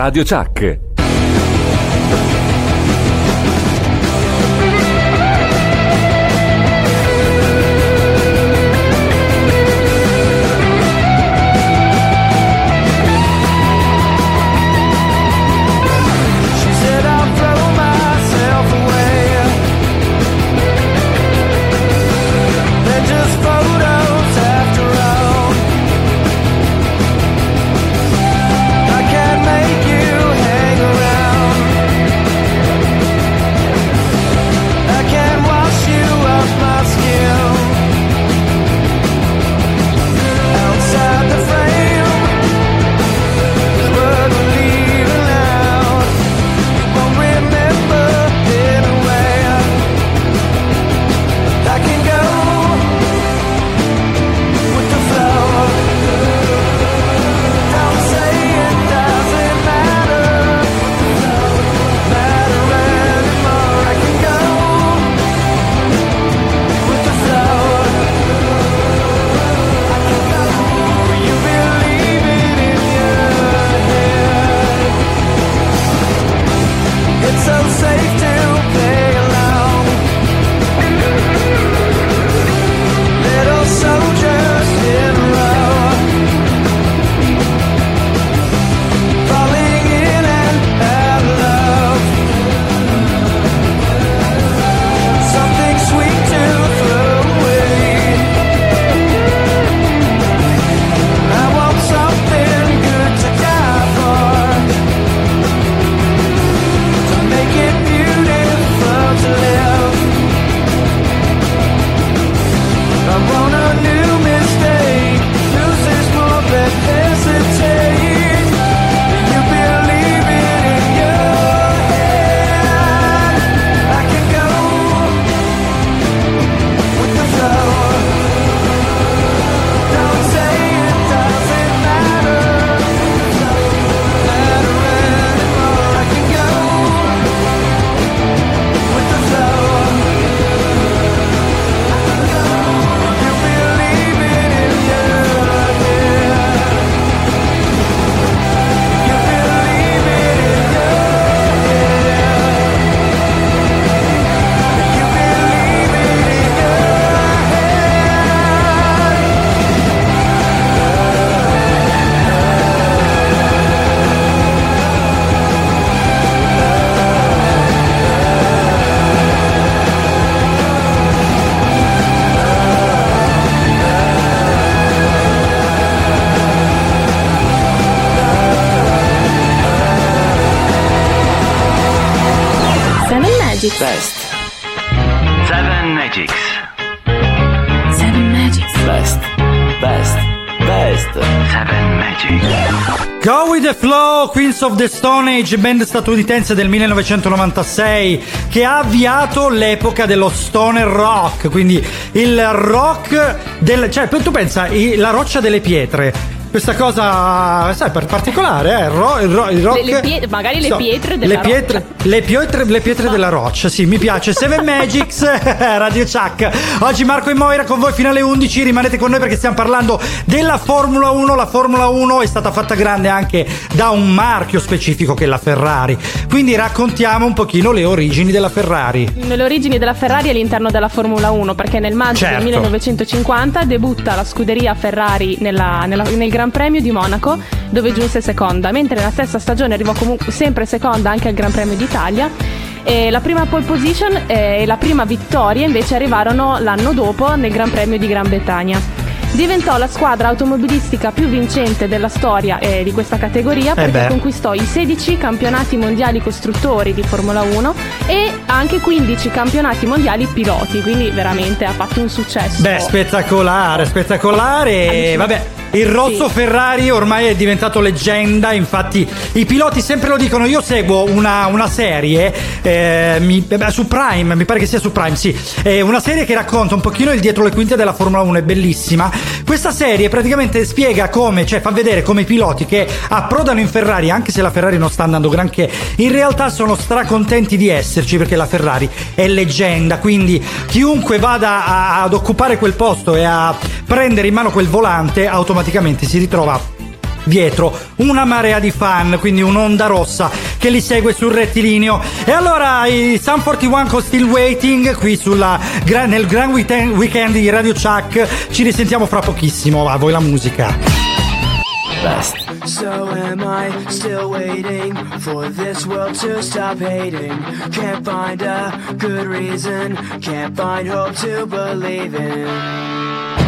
Radio Chuck. Magics. Go with the Flow, Queens of the Stone Age, band statunitense del 1996 che ha avviato l'epoca dello stoner rock, quindi il rock del... cioè tu pensa, la roccia delle pietre. Questa cosa, sai, per particolare, eh, ro- ro- il rock... Le- le pie- magari le So, pietre della le pietre, le pietre, le pietre della roccia, sì, mi piace. Seven [LAUGHS] Magics, Radio Chuck. Oggi Marco e Moira con voi fino alle 11. Rimanete con noi perché stiamo parlando della Formula 1. La Formula 1 è stata fatta grande anche da un marchio specifico che è la Ferrari. Quindi raccontiamo un pochino le origini della Ferrari. Le origini della Ferrari all'interno della Formula 1 perché nel maggio Certo. del 1950 debutta la scuderia Ferrari nella- nella- nel Gran Premio di Monaco dove giunse seconda, mentre nella stessa stagione arrivò comunque sempre seconda anche al Gran Premio d'Italia. E la prima pole position eh, e la prima vittoria invece arrivarono l'anno dopo nel Gran Premio di Gran Bretagna. Diventò la squadra automobilistica più vincente della storia eh, di questa categoria Eh perché beh. conquistò i 16 campionati mondiali costruttori di Formula 1 e anche 15 campionati mondiali piloti, quindi veramente ha fatto un successo. Beh, spettacolare, spettacolare. Vabbè. Il rosso Ferrari ormai è diventato leggenda, infatti i piloti sempre lo dicono, io seguo una, una serie eh, mi- beh, su Prime, mi pare che sia su Prime, sì, è una serie che racconta un pochino il dietro le quinte della Formula 1, è bellissima. Questa serie praticamente spiega come, cioè fa vedere come i piloti che approdano in Ferrari, anche se la Ferrari non sta andando granché, in realtà sono stracontenti di esserci perché la Ferrari è leggenda, quindi chiunque vada a- ad occupare quel posto e a prendere in mano quel volante automaticamente si ritrova dietro una marea di fan, quindi un'onda rossa che li segue sul rettilineo. E allora i Sun 41 con Still Waiting qui sulla, nel Grand Weekend, weekend di Radio Chuck. Ci risentiamo fra pochissimo. A voi la musica. Best. So am I still waiting for this world to stop hating? Can't find a good reason, can't find hope to believe in.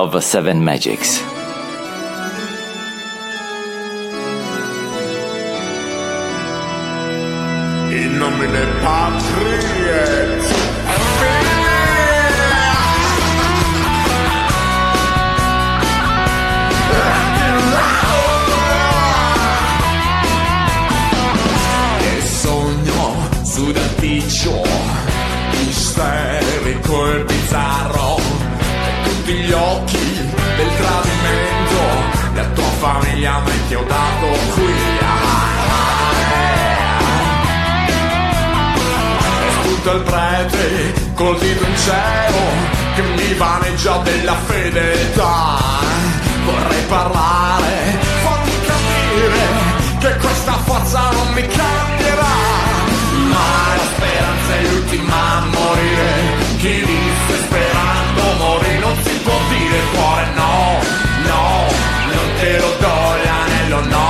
Of Seven Magics. Spunta il prete col dito in cielo Che mi vaneggia della fedeltà. Vorrei parlare, fammi capire che questa forza non mi cambierà. Ma la speranza è l'ultima a morire. Chi disse sperando morì non si può dire cuore no, no Non te lo do l'anello no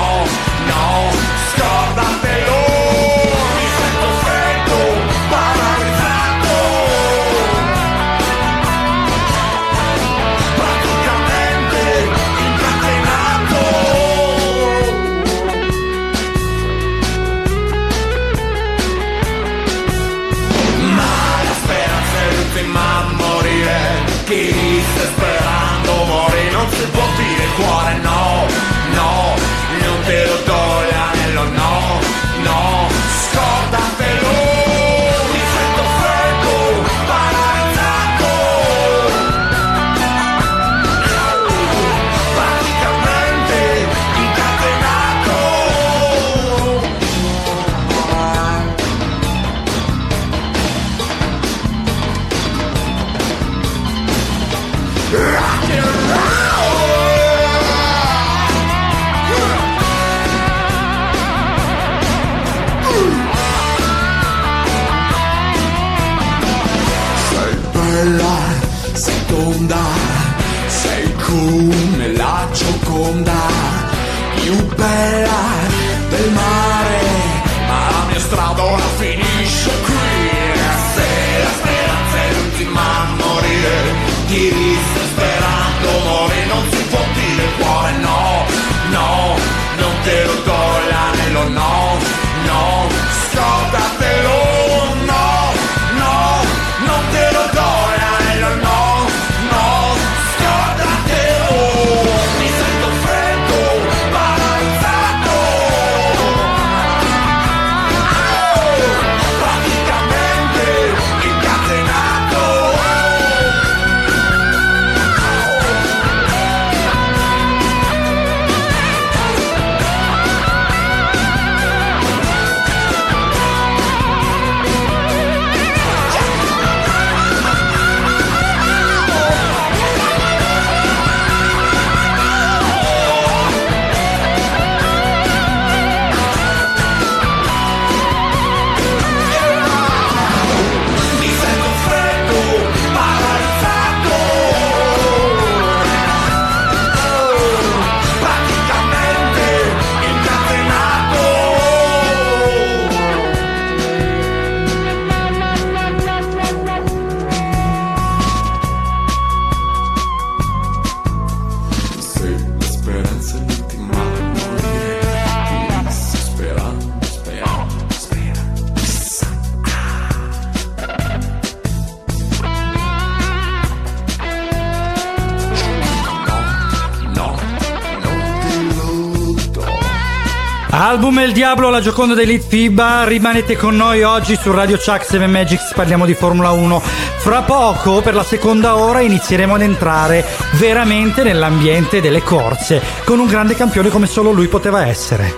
Album El Diablo, la Gioconda dell'Elite FIBA, rimanete con noi oggi su Radio Chuck 7 Magics, parliamo di Formula 1. Fra poco, per la seconda ora, inizieremo ad entrare veramente nell'ambiente delle corse, con un grande campione come solo lui poteva essere.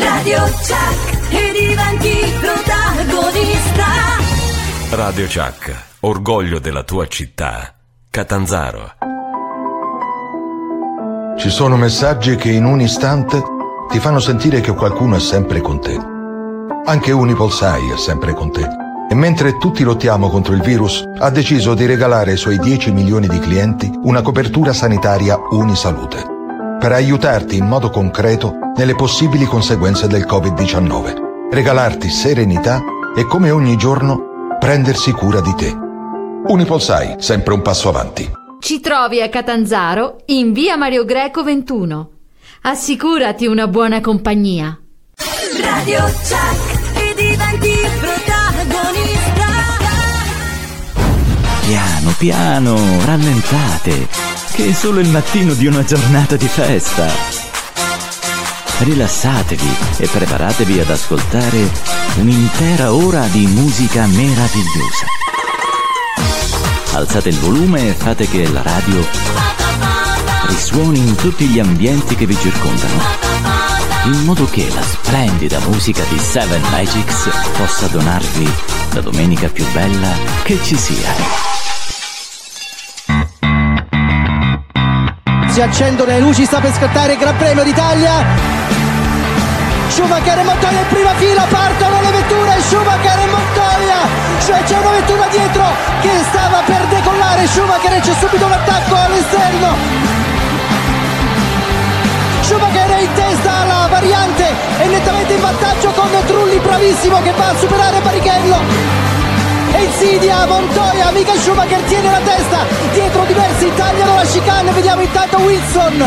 Radio Chuck e diventi protagonista. Radio Chuck, orgoglio della tua città. Catanzaro. Ci sono messaggi che in un istante ti fanno sentire che qualcuno è sempre con te. Anche Unipolsai è sempre con te. E mentre tutti lottiamo contro il virus, ha deciso di regalare ai suoi 10 milioni di clienti una copertura sanitaria Unisalute. Per aiutarti in modo concreto nelle possibili conseguenze del Covid-19. Regalarti serenità e come ogni giorno prendersi cura di te. Unipolsai, sempre un passo avanti. Ci trovi a Catanzaro in via Mario Greco 21 assicurati una buona compagnia. Radio Jack e diventi protagonista. Piano, piano, rallentate, che è solo il mattino di una giornata di festa. Rilassatevi e preparatevi ad ascoltare un'intera ora di musica meravigliosa. Alzate il volume e fate che la radio risuoni in tutti gli ambienti che vi circondano, in modo che la splendida musica di Seven Magics possa donarvi la domenica più bella che ci sia. Si accendono le luci, sta per scattare il Gran Premio d'Italia. Schumacher e Montoya in prima fila, partono le vetture, Schumacher e Montoya, cioè c'è una vettura dietro che stava per decollare, Schumacher e c'è subito un attacco all'esterno. Schumacher è in testa alla variante, è nettamente in vantaggio con Trulli bravissimo che va a superare Barrichello. E insidia Montoya, Michael Schumacher tiene la testa, dietro diversi tagliano la chicane, vediamo intanto Wilson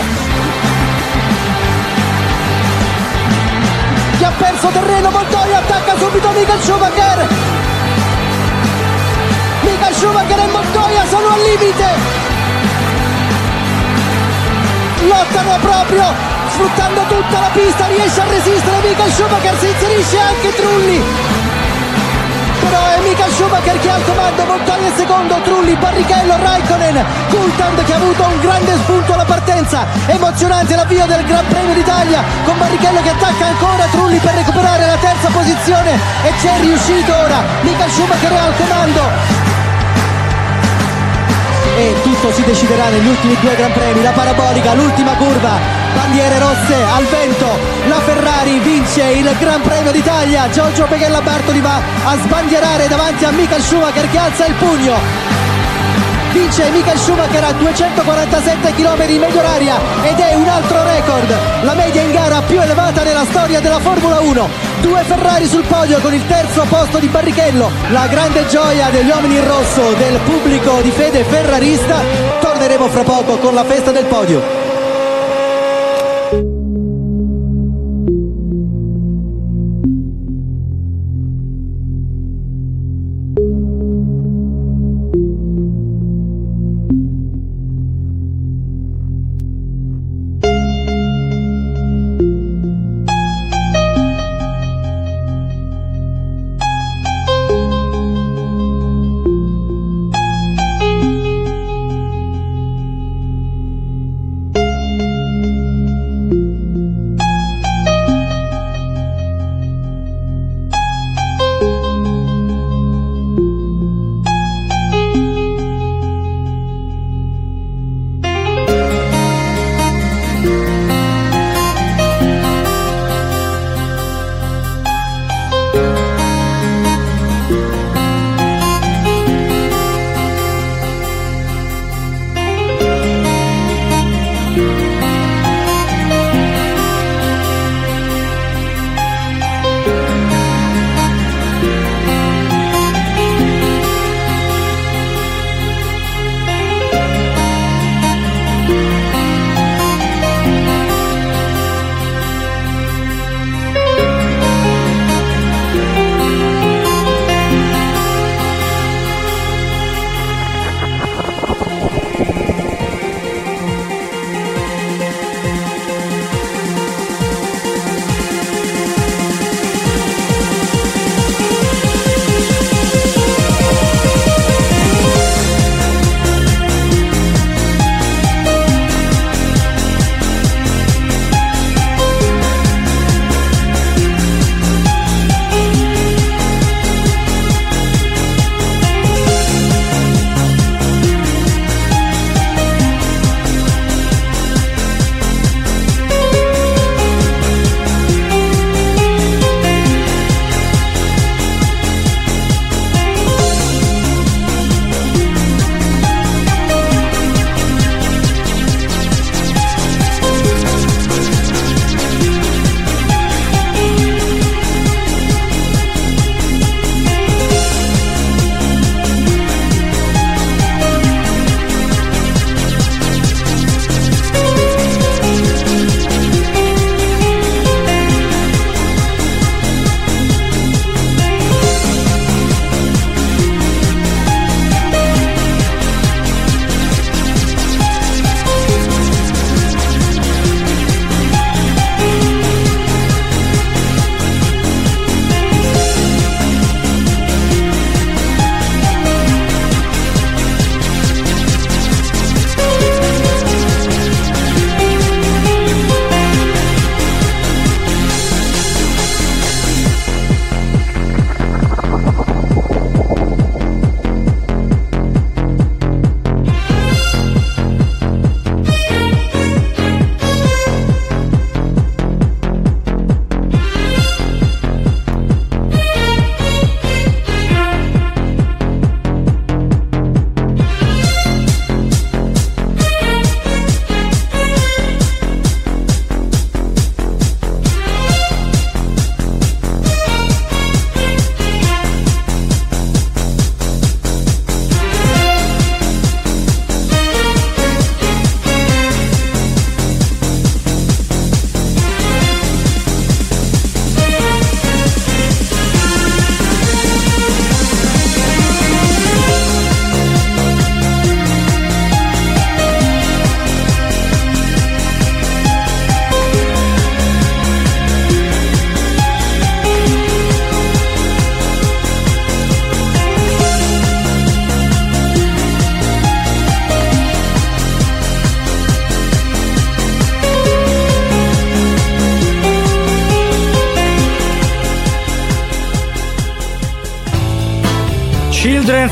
che ha perso terreno, Montoya attacca subito Michael Schumacher. Michael Schumacher e Montoya sono al limite. Lottano proprio, sfruttando tutta la pista, riesce a resistere Michael Schumacher, si inserisce anche Trulli. Però è Michael Schumacher che ha il comando, Montoya il secondo, Trulli, Barrichello, Raikkonen, Kultand che ha avuto un grande spunto alla partenza, emozionante l'avvio del Gran Premio d'Italia, con Barrichello che attacca ancora Trulli per recuperare la terza posizione e c'è riuscito ora, Michael Schumacher è al comando. E tutto si deciderà negli ultimi due Gran Premi, la parabolica, l'ultima curva, bandiere rosse al vento, la Ferrari vince il Gran Premio d'Italia, Giorgio Pechella Bartoli va a sbandierare davanti a Michael Schumacher che alza il pugno. Vince Michael Schumacher a 247 km in media oraria ed è un altro record, la media in gara più elevata nella storia della Formula 1. Due Ferrari sul podio con il terzo posto di Barrichello, la grande gioia degli uomini in rosso, del pubblico di fede ferrarista. Torneremo fra poco con la festa del podio.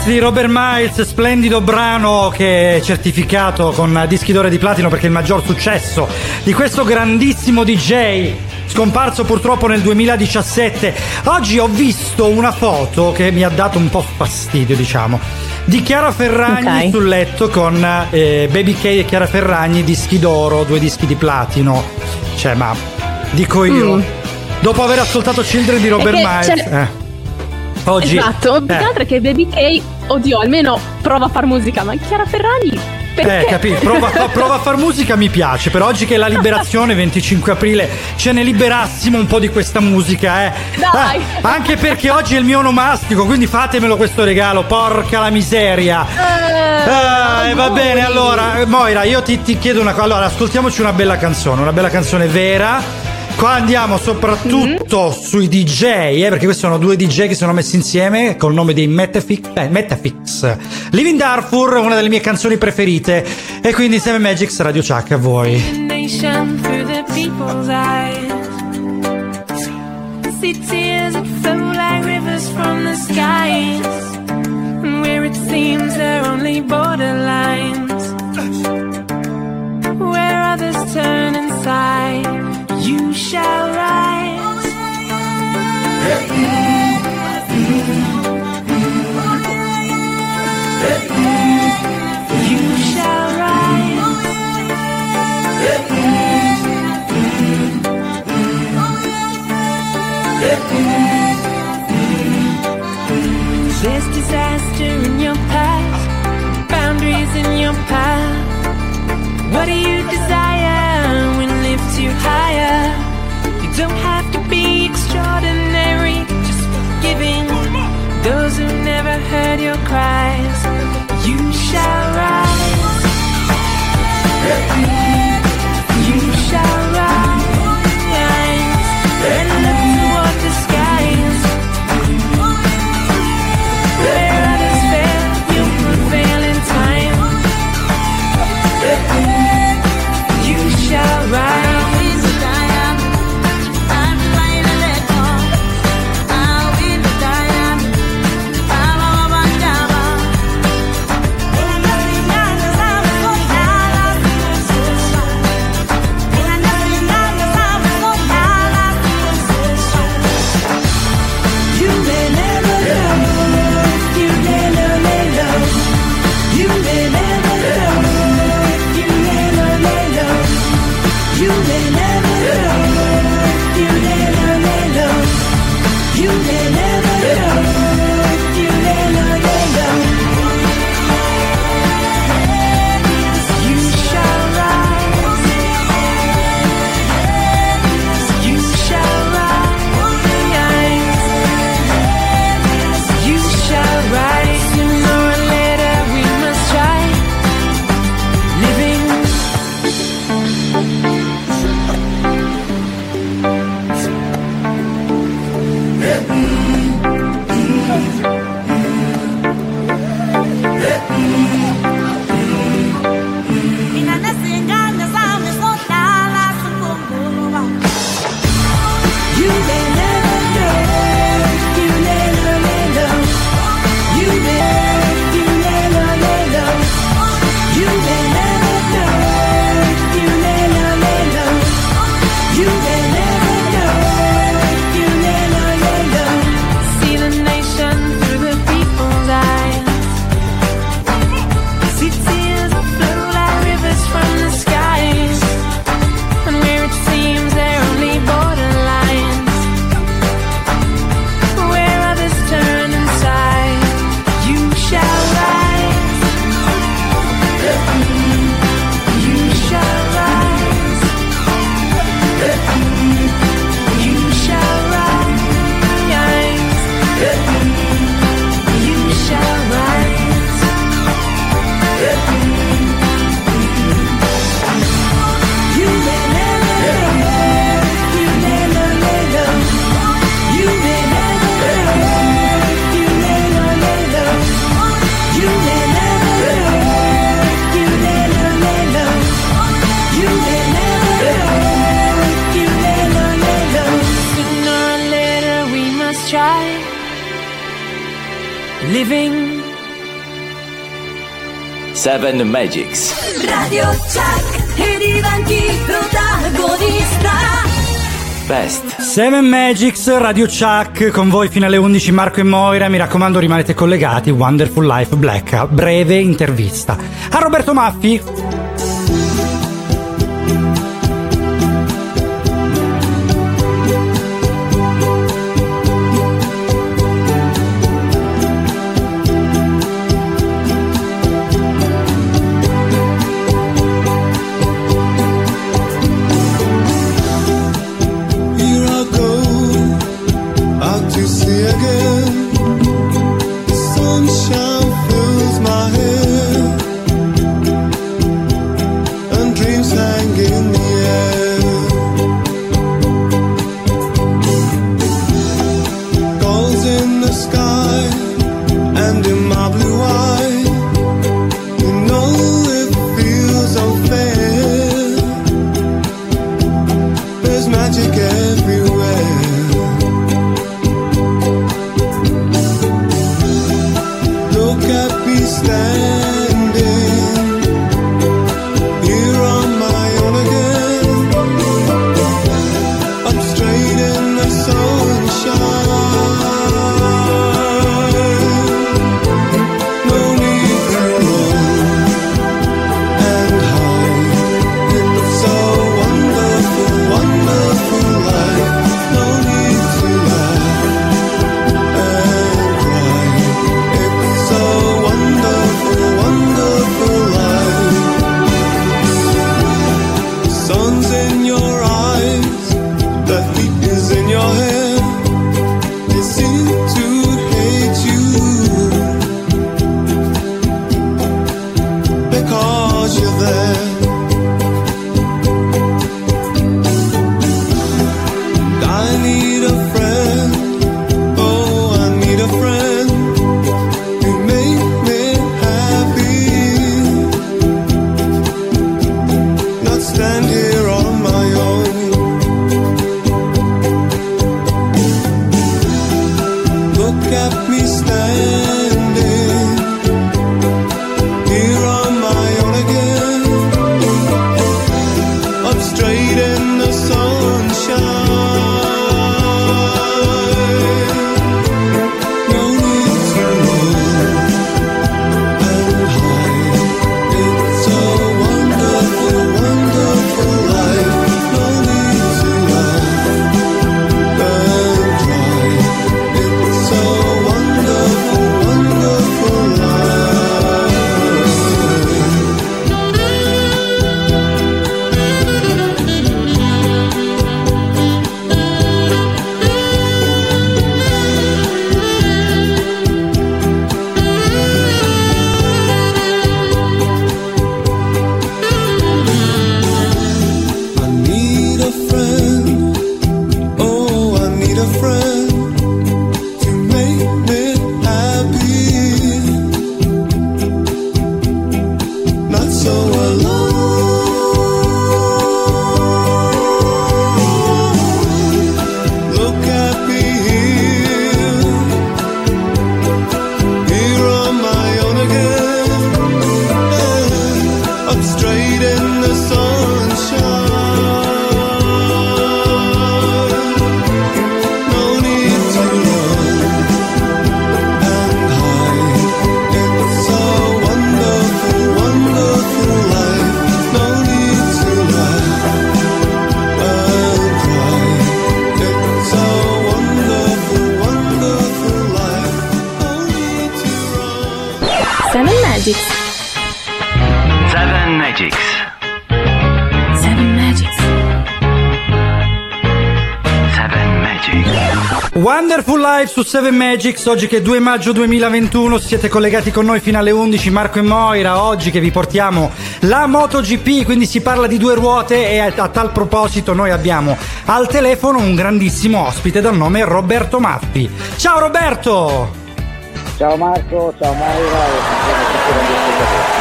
Di Robert Miles, splendido brano che è certificato con dischi d'oro e di platino perché è il maggior successo di questo grandissimo DJ scomparso purtroppo nel 2017. Oggi ho visto una foto che mi ha dato un po' fastidio, diciamo, di Chiara Ferragni Ok. sul letto con eh, Baby K e Chiara Ferragni, dischi d'oro, due dischi di platino. Cioè, ma dico io, Mm. dopo aver ascoltato Children di Robert che Miles, c'è- eh, oggi Esatto, più eh. che Baby K, oddio, almeno prova a far musica, ma Chiara Ferragni perché? Eh, capito, prova, [LAUGHS] prova a far musica mi piace, però oggi che è la liberazione, 25 aprile, ce ne liberassimo un po' di questa musica, eh. Dai. Eh, anche perché oggi è il mio onomastico, quindi fatemelo questo regalo, porca la miseria. Eh, va bene, allora, eh, Moira, io ti, ti chiedo una cosa, allora, ascoltiamoci una bella canzone, una bella canzone vera. Qua andiamo soprattutto sui DJ, eh, perché questi sono due DJ che si sono messi insieme col nome di Metafix. eh, Metafix. Living Darfur, una delle mie canzoni preferite. E quindi insieme Magix Radio Chuck a voi. nation through the people's eyes. See tears that flow like rivers from the skies, and where it seems they're only borderlines. cry. 7 Magics. Radio Chuck e diventi protagonista. Best. 7 Magics, Radio Chuck, con voi fino alle 11 Marco e Moira, mi raccomando rimanete collegati, Wonderful Life Black, breve intervista. A Roberto Maffi. Su 7 Magics, oggi che è 2 maggio 2021, siete collegati con noi fino alle 11, Marco e Moira, oggi che vi portiamo la MotoGP, quindi si parla di due ruote e a, tal proposito noi abbiamo al telefono un grandissimo ospite dal nome Roberto Maffi. Ciao Roberto! Ciao Marco, ciao Maura,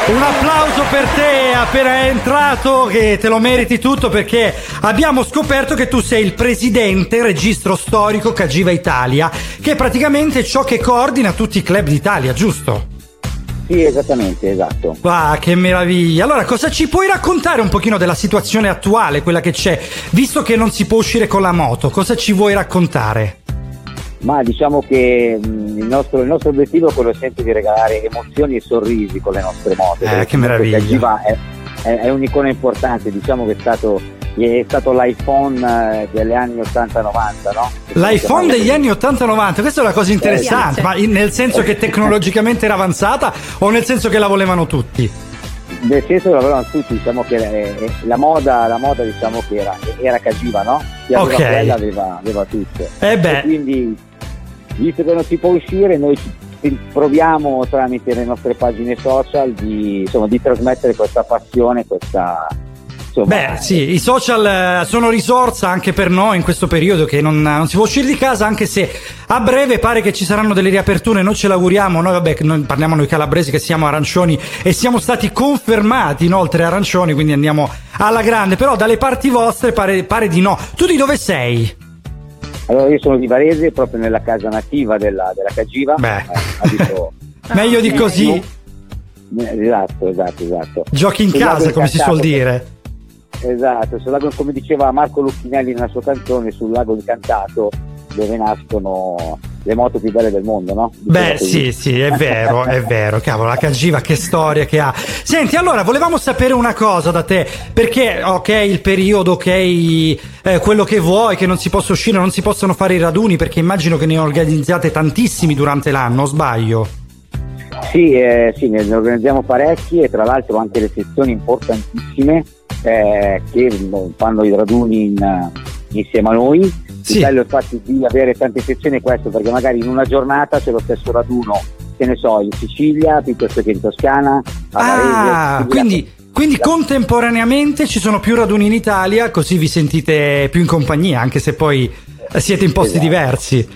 Un applauso per te appena entrato, che te lo meriti tutto perché abbiamo scoperto che tu sei il presidente registro storico Cagiva Italia, che è praticamente ciò che coordina tutti i club d'Italia, giusto? Sì, esattamente, esatto. Ah, che meraviglia! Allora, cosa ci puoi raccontare un pochino della situazione attuale, quella che c'è, visto che non si può uscire con la moto? Cosa ci vuoi raccontare? Ma diciamo che mh, il, nostro, il nostro obiettivo è quello sempre di regalare emozioni e sorrisi con le nostre moto. Eh, che meraviglia. È, è- è un'icona importante, diciamo che è stato, è stato l'iPhone eh, degli anni 80-90, no? L'iPhone degli anni 80-90, questa è una cosa interessante, Eh, ma nel senso che tecnologicamente era avanzata o nel senso che la volevano tutti? Nel senso che lavoravano tutti, diciamo che eh, eh, la moda, la moda diciamo che era, era Cagiva, no? Chi aveva Ok. quella aveva, aveva tutto. Eh beh. E quindi, visto che non si può uscire, noi proviamo tramite le nostre pagine social di, insomma, di trasmettere questa passione, questa... Insomma, Beh, sì, i social eh, sono risorsa anche per noi in questo periodo che non, non si può uscire di casa, anche se a breve pare che ci saranno delle riaperture, noi ce l'auguriamo, noi vabbè, noi parliamo noi calabresi che siamo arancioni e siamo stati confermati inoltre arancioni, quindi andiamo alla grande, però dalle parti vostre pare, pare di no. Tu di dove sei? Allora io sono di Varese, proprio nella casa nativa della, della Cagiva. Beh. Eh, [LAUGHS] Meglio di così, Eh, Esatto, esatto, esatto. giochi in lago casa come si suol dire. Esatto, sul lago, come diceva Marco Lucchinelli nella sua canzone, sul lago incantato dove nascono le moto più belle del mondo, no? Beh, Diceva sì, sì, è vero, è vero. Cavolo, la Cagiva che storia che ha. Senti, allora, volevamo sapere una cosa da te, perché, ok, il periodo, ok, eh, quello che vuoi, che non si possa uscire, non si possono fare i raduni, perché immagino che ne organizzate tantissimi durante l'anno, sbaglio? Sì, eh, sì, ne organizziamo parecchi e tra l'altro anche le sezioni importantissime eh, che mm, fanno i raduni in, eh, insieme a noi. Sì. Il bello infatti di avere tante sezioni è questo, perché magari in una giornata c'è lo stesso raduno, che ne so, in Sicilia piuttosto che in Toscana. Ah, Varese, quindi, quindi contemporaneamente ci sono più raduni in Italia, così vi sentite più in compagnia, anche se poi siete in posti Esatto. diversi.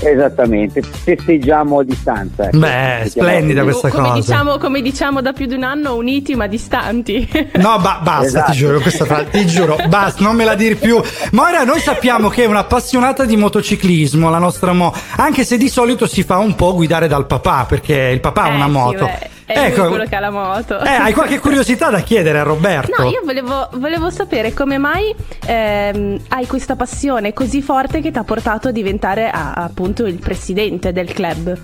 Esattamente, festeggiamo a distanza. ecco. Beh, splendida così. questa come cosa. diciamo, come diciamo da più di un anno, uniti ma distanti. [LAUGHS] No, ba- basta, Esatto. ti giuro, questa fra- ti giuro, basta, non me la dir più. Ma ora noi sappiamo che è un'appassionata di motociclismo, la nostra mo, anche se di solito si fa un po' guidare dal papà, perché il papà ha Eh, una sì, moto. beh, è lui quello che ha la moto. eh, hai qualche curiosità da chiedere a Roberto? No, io volevo, volevo sapere come mai ehm, hai questa passione così forte che ti ha portato a diventare a- appunto il presidente del club.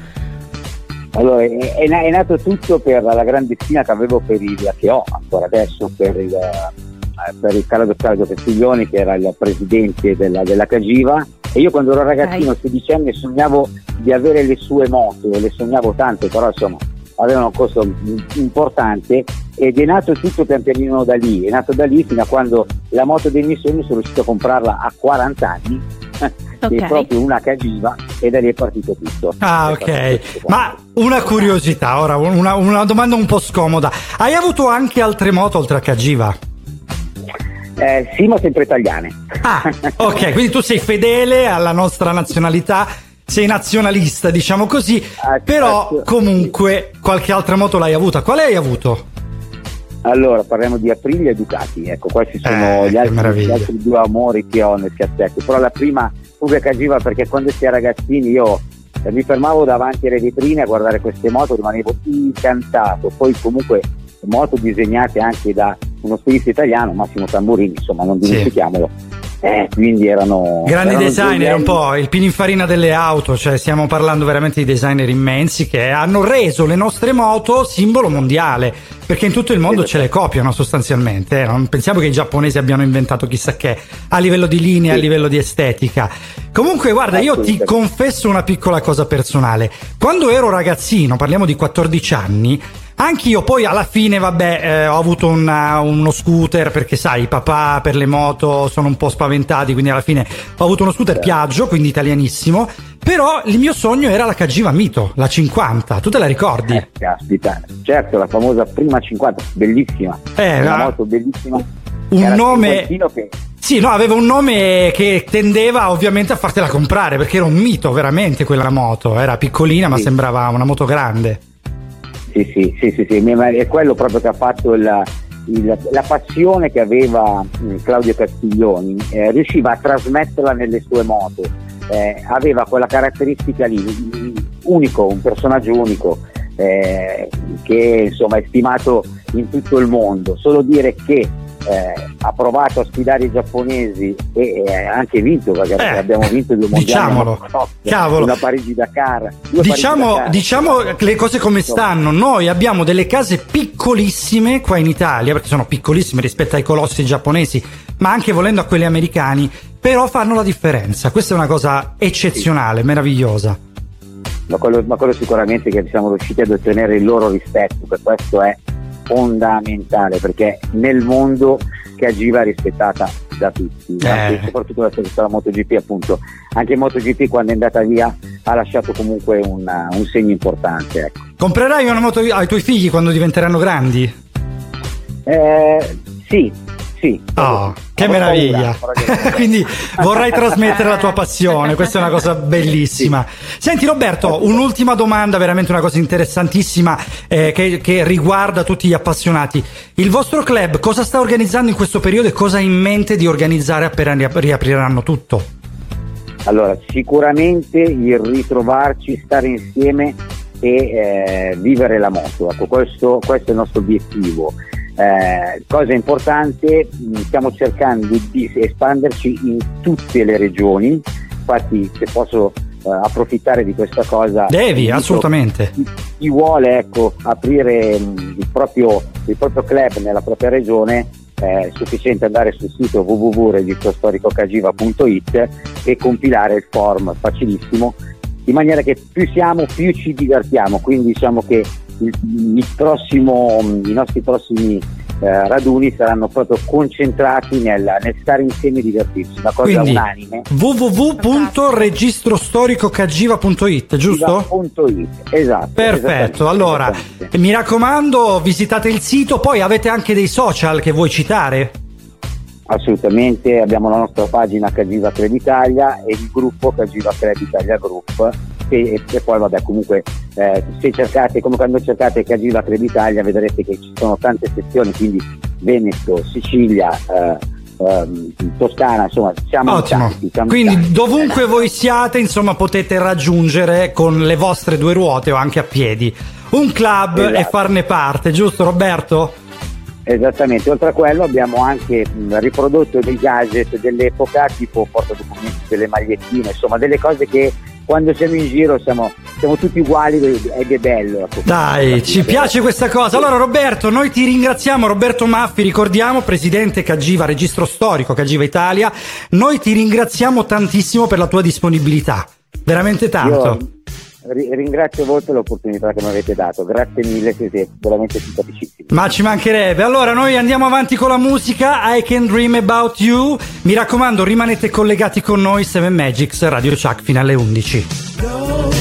Allora, è, è na- è nato tutto per la grande stima che avevo per il, che ho ancora adesso, per il, eh, per il Carlo Claudio Castiglioni, che era il presidente della, della Cagiva. E io quando ero ragazzino, 16 anni, sognavo di avere le sue moto, le sognavo tante, però insomma avevano un costo im- importante ed è nato tutto pian pianino da lì, è nato da lì fino a quando la moto dei miei sogni sono riuscito a comprarla a 40 anni, [LAUGHS] che Ok. è proprio una Cagiva e da lì è partito tutto. Ah, ok. tutto. Ma una curiosità, ora una, una domanda un po' scomoda. Hai avuto anche altre moto oltre a Cagiva? Eh, sì, ma sempre italiane. Ah, ok, quindi tu sei fedele alla nostra nazionalità, sei nazionalista, diciamo così, Ah, però certo. comunque qualche altra moto l'hai avuta. Quale hai avuto? Allora, parliamo di Aprilia e Ducati. Ecco, questi sono Eh, gli, altri, gli altri due amori che ho nel cassetto. Però la prima fuga cagiva perché quando si è ragazzini io eh, mi fermavo davanti alle vetrine a guardare queste moto, rimanevo incantato. Poi comunque moto disegnate anche da uno stilista italiano, Massimo Tamburini, insomma, non Sì. Eh, quindi erano Grandi erano designer, un po' il pininfarina delle auto, cioè stiamo parlando veramente di designer immensi che hanno reso le nostre moto simbolo mondiale, perché in tutto il mondo ce le copiano sostanzialmente, eh, non pensiamo che i giapponesi abbiano inventato chissà che a livello di linea, a livello di estetica. Comunque guarda, io ti confesso una piccola cosa personale, quando ero ragazzino, parliamo di 14 anni, Anch'io poi alla fine, vabbè, eh, ho avuto una- uno scooter perché sai, i papà per le moto sono un po' spaventati, quindi alla fine ho avuto uno scooter Piaggio, quindi italianissimo, però il mio sogno era la Cagiva Mito, la 50, tu te la ricordi? Eh, caspita, certo, la famosa prima 50, bellissima. Eh, una moto bellissima. Un Era nome- che Sì, no, aveva un nome che tendeva ovviamente a fartela comprare perché era un mito veramente quella moto, era piccolina ma Sì. sembrava una moto grande. Sì, sì, sì, sì, sì, è quello proprio che ha fatto il- il- la passione che aveva mh, Claudio Castiglioni, eh, riusciva a trasmetterla nelle sue moto, eh, aveva quella caratteristica lì, mh, unico, un personaggio unico, eh, che insomma è stimato in tutto il mondo. Solo dire che eh, ha provato a sfidare i giapponesi e eh, anche vinto, perché Eh, abbiamo vinto due mondiali, diciamolo. una motocross, Cavolo. una Parigi-Dakar. due Diciamo, Parigi-Dakar. diciamo le cose come stanno. Noi abbiamo delle case piccolissime qua in Italia, perché sono piccolissime rispetto ai colossi giapponesi, ma anche volendo a quelli americani, però fanno la differenza. Questa è una cosa eccezionale, meravigliosa. ma quello, ma quello sicuramente che siamo riusciti ad ottenere il loro rispetto, per questo è fondamentale, perché nel mondo che agiva è rispettata da tutti, Eh. soprattutto da la MotoGP appunto, anche MotoGP quando è andata via ha lasciato comunque una- un segno importante. Ecco. Comprerai una moto ai tuoi figli quando diventeranno grandi? Eh, sì, sì. Oh, che meraviglia! paura, [LAUGHS] Quindi vorrai trasmettere la tua passione, questa è una cosa [LAUGHS] bellissima. Senti Roberto, un'ultima domanda, veramente una cosa interessantissima eh, che, che riguarda tutti gli appassionati. Il vostro club cosa sta organizzando in questo periodo e cosa ha in mente di organizzare appena ri- riapriranno tutto? Allora, sicuramente il ritrovarci, stare insieme e eh, vivere la moto, ecco, questo, questo è il nostro obiettivo. Eh, cosa importante, mh, stiamo cercando di espanderci in tutte le regioni, infatti se posso eh, approfittare di questa cosa... Devi, assolutamente. chi, chi vuole ecco, aprire mh, il, proprio, il proprio club nella propria regione è sufficiente andare sul sito www.registrostoricocagiva.it e compilare il form facilissimo in maniera che più siamo più ci divertiamo quindi diciamo che prossimo, i nostri prossimi eh, raduni saranno proprio concentrati nel, nel stare insieme e divertirci una cosa Quindi unanime www.registrostoricocagiva.it, giusto? Cagiva.it, esatto Perfetto, allora mi raccomando visitate il sito, poi avete anche dei social che vuoi citare? Assolutamente, abbiamo la nostra pagina Cagiva Club Italia e il gruppo Cagiva Club Italia Group e, e poi vabbè comunque eh, se cercate, come quando cercate Cagiva Club Italia vedrete che ci sono tante sezioni, quindi Veneto, Sicilia, eh, ehm, Toscana, insomma siamo Ottimo. tanti, siamo in Quindi tanti. dovunque voi siate, insomma, potete raggiungere con le vostre due ruote o anche a piedi un club Esatto. e farne parte, giusto Roberto? Esattamente, oltre a quello abbiamo anche mh, riprodotto dei gadget dell'epoca, tipo portadocumenti, delle magliettine, insomma delle cose che quando siamo in giro siamo, siamo tutti uguali ed è bello. ecco. Dai, ci piace questa cosa. Allora Roberto, noi ti ringraziamo, Roberto Maffi, ricordiamo, presidente Cagiva, registro storico Cagiva Italia, noi ti ringraziamo tantissimo per la tua disponibilità, veramente tanto. Io ringrazio per l'opportunità che mi avete dato, grazie mille, siete veramente simpaticissimi. Ma ci mancherebbe. Allora, noi andiamo avanti con la musica. I can dream about you. Mi raccomando, rimanete collegati con noi. 7 Magics, Radio Chuck, fino alle 11. Each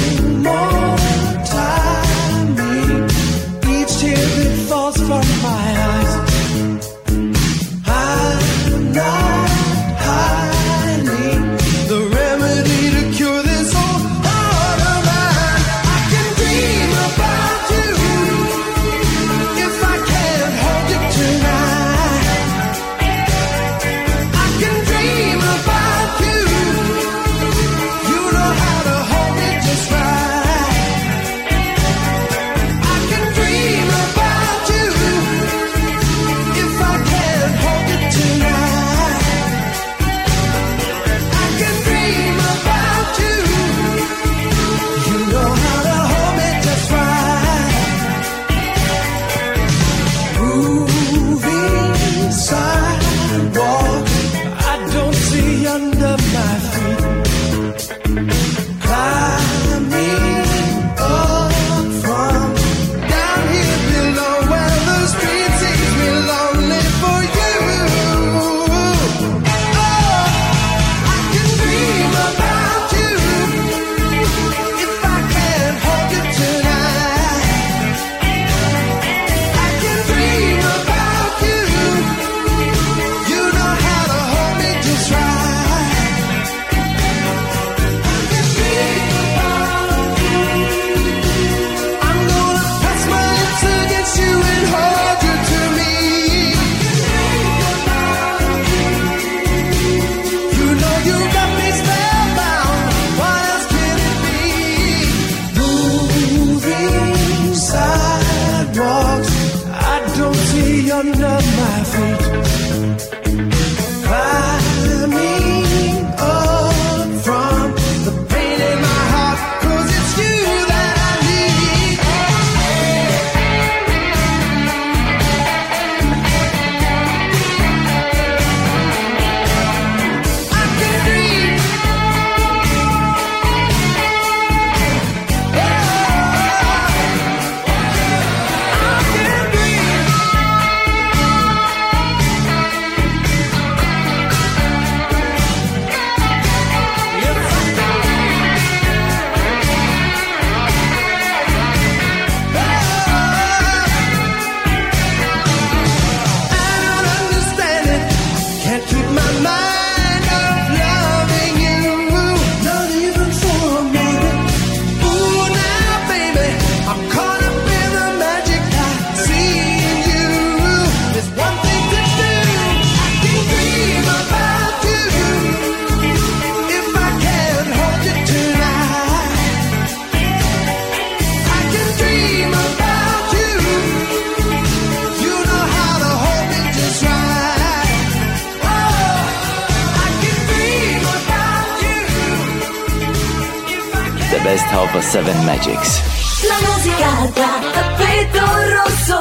Magics. La musica da tappeto rosso.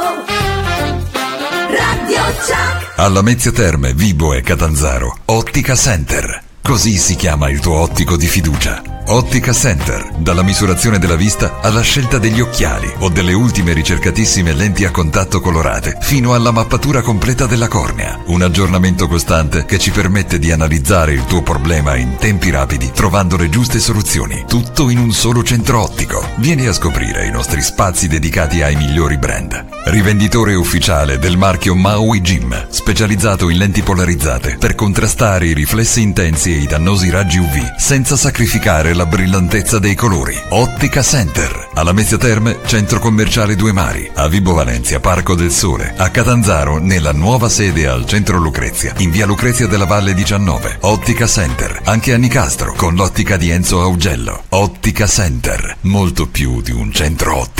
Radio Chuck. Alla Mezzia Terme, Vibo e Catanzaro, Ottica Center. Così si chiama il tuo ottico di fiducia. Ottica Center, dalla misurazione della vista alla scelta degli occhiali o delle ultime ricercatissime lenti a contatto colorate, fino alla mappatura completa della cornea. Un aggiornamento costante che ci permette di analizzare il tuo problema in tempi rapidi, trovando le giuste soluzioni. Tutto in un solo centro ottico. Vieni a scoprire i nostri spazi dedicati ai migliori brand. Rivenditore ufficiale del marchio Maui Gym, specializzato in lenti polarizzate per contrastare i riflessi intensi e i dannosi raggi UV, senza sacrificare la brillantezza dei colori. Ottica Center, alla Mezzia Terme, centro commerciale Due Mari, a Vibo Valencia, Parco del Sole, a Catanzaro, nella nuova sede al centro Lucrezia, in via Lucrezia della Valle 19. Ottica Center, anche a Nicastro, con l'ottica di Enzo Augello. Ottica Center, molto più di un centro ottico.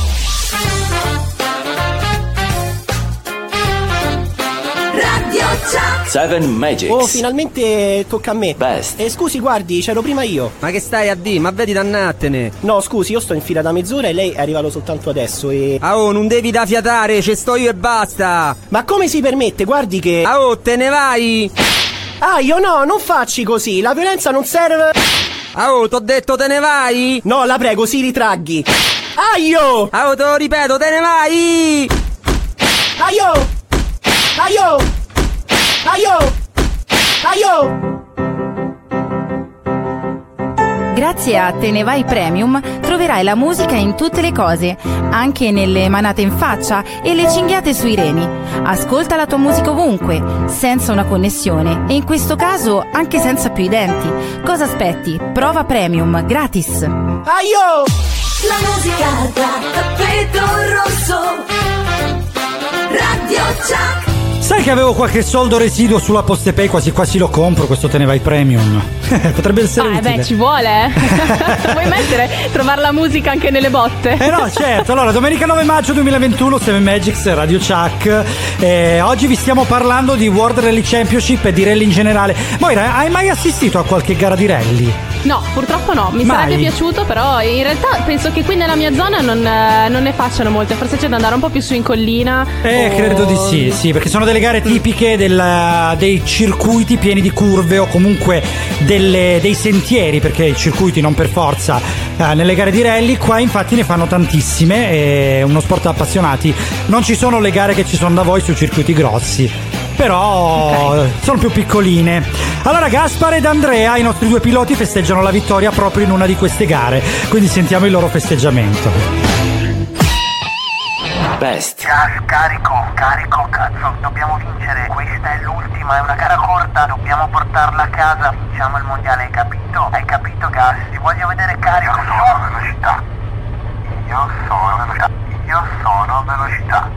Seven Magics. Oh, finalmente tocca a me. Best. E scusi, guardi, c'ero prima io. Ma che stai a di? Ma vedi dannattene. No, scusi, io sto in fila da mezz'ora e lei è arrivato soltanto adesso e. Ah oh, non devi da fiatare, ci sto io e basta. Ma come si permette? Guardi che. Ah oh, te ne vai. Ah, io no, non facci così, la violenza non serve. Ah oh, t'ho detto te ne vai. No, la prego, si ritraghi. Aio! Ah oh, te lo ripeto, te ne vai. Aio! Aio! Aio! Aio! Grazie a Te ne vai Premium troverai la musica in tutte le cose, anche nelle manate in faccia e le cinghiate sui reni. Ascolta la tua musica ovunque, senza una connessione e in questo caso anche senza più i denti. Cosa aspetti? Prova Premium gratis. Aio! La musica da tappeto rosso. Radio Chuck. Sai che avevo qualche soldo residuo sulla Postepay, quasi quasi lo compro, questo te ne vai premium. [LAUGHS] Potrebbe essere Ah, eh utile. beh, ci vuole, eh. [LAUGHS] Vuoi mettere, trovare la musica anche nelle botte? Eh no, certo. Allora, domenica 9 maggio 2021, 7 Magics, Radio Chuck. Eh, oggi vi stiamo parlando di World Rally Championship e di rally in generale. Moira, hai mai assistito a qualche gara di rally? No, purtroppo no, mi Mai? sarebbe piaciuto, però in realtà penso che qui nella mia zona non, eh, non ne facciano molte, forse c'è da andare un po' più su in collina. Eh, o- credo di sì, sì, perché sono delle gare tipiche del- dei circuiti pieni di curve o comunque delle- dei sentieri, perché i circuiti non per forza eh, nelle gare di rally, qua infatti ne fanno tantissime, è uno sport da appassionati. Non ci sono le gare che ci sono da voi sui circuiti grossi, però eh, sono più piccoline. Allora Gaspar ed Andrea, i nostri due piloti, festeggiano la vittoria proprio in una di queste gare, quindi sentiamo il loro festeggiamento. Best. Gas, carico, carico, cazzo, dobbiamo vincere. Questa è l'ultima, è una gara corta, dobbiamo portarla a casa. Vinciamo il mondiale, hai capito? Hai capito, Gas? Ti voglio vedere carico. Io sono velocità. Io sono velocità. Io sono velocità.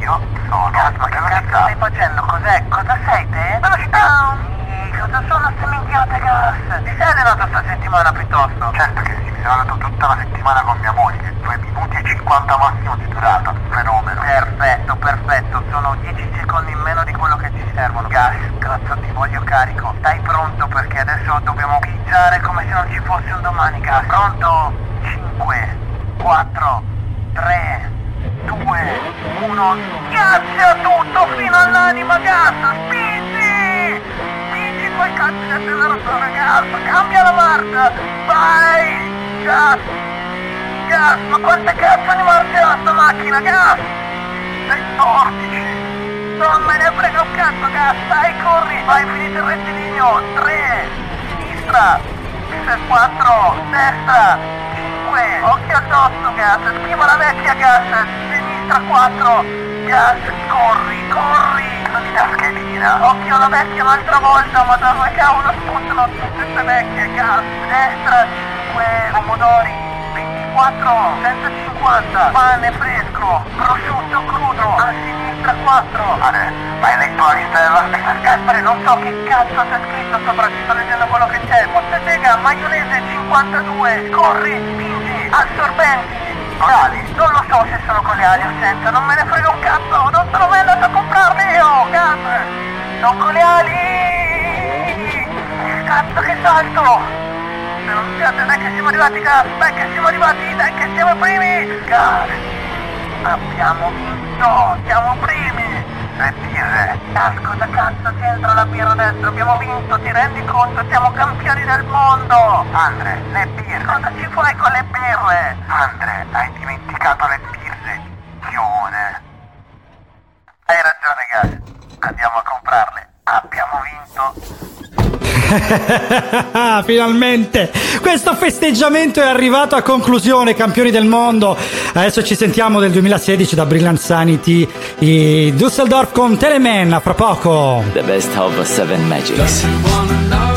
Io sono Gas, ma che cazzo stai facendo? Cos'è? Cosa sei te? Velocità! Cosa sono ste minchiate, Gas? Ti sei allenato sta settimana piuttosto? Certo che sì, mi sono allenato tutta la settimana con mia moglie. 2 minuti e 50 massimo di durata. Fenomeno. Perfetto, perfetto. Sono 10 secondi in meno di quello che ci servono. Gas, cazzo, ti voglio carico. Stai pronto perché adesso dobbiamo pizzare come se non ci fosse un domani, Gas. Pronto? 5, 4, 3, 2, 1. Schiaccia tutto fino all'anima, Gas. Spingi! Cazzo di acceleratore, Gas. Cambia la marcia. Vai! Gas! Gas, ma quante cazzo di marce ha sta macchina, gas? 14 Non me ne frega un cazzo, gas, dai, corri, vai, finite il rettilineo 3 Sinistra 4 Destra 5 Occhio addosso, gas, schiva la vecchia, gas Sinistra 4 Gas, corri, corri Schedina Occhio alla vecchia un'altra volta, ma da dove cavolo spuntano tutte queste vecchie, gas Destra 5 Pomodori 24, 150, pane fresco, prosciutto crudo, a sinistra 4. Vale, vai nei tuoi stella. Gaspare, non so che cazzo c'è scritto sopra, ti sto leggendo quello che c'è. Mozzatega, maionese 52, corri, spingi, assorbenti. Orali, non lo so se sono con le ali o senza, non me ne frega un cazzo, non sono mai andato a io, gas! Non con le ali! Cazzo che salto! Siate, dai che siamo arrivati, gas! Dai che siamo arrivati, dai che siamo primi! Gas! Abbiamo vinto! Siamo primi! Le birre! Gas, cosa cazzo c'entra la birra adesso? Abbiamo vinto, ti rendi conto? Siamo campioni del mondo! Andre, le birre! Cosa ci fai con le birre? Andre, hai dimenticato le [LAUGHS] Finalmente questo festeggiamento è arrivato a conclusione, campioni del mondo. Adesso ci sentiamo del 2016 da Brilliant Sanity e Dusseldorf con Teleman a fra poco. The best of seven magics.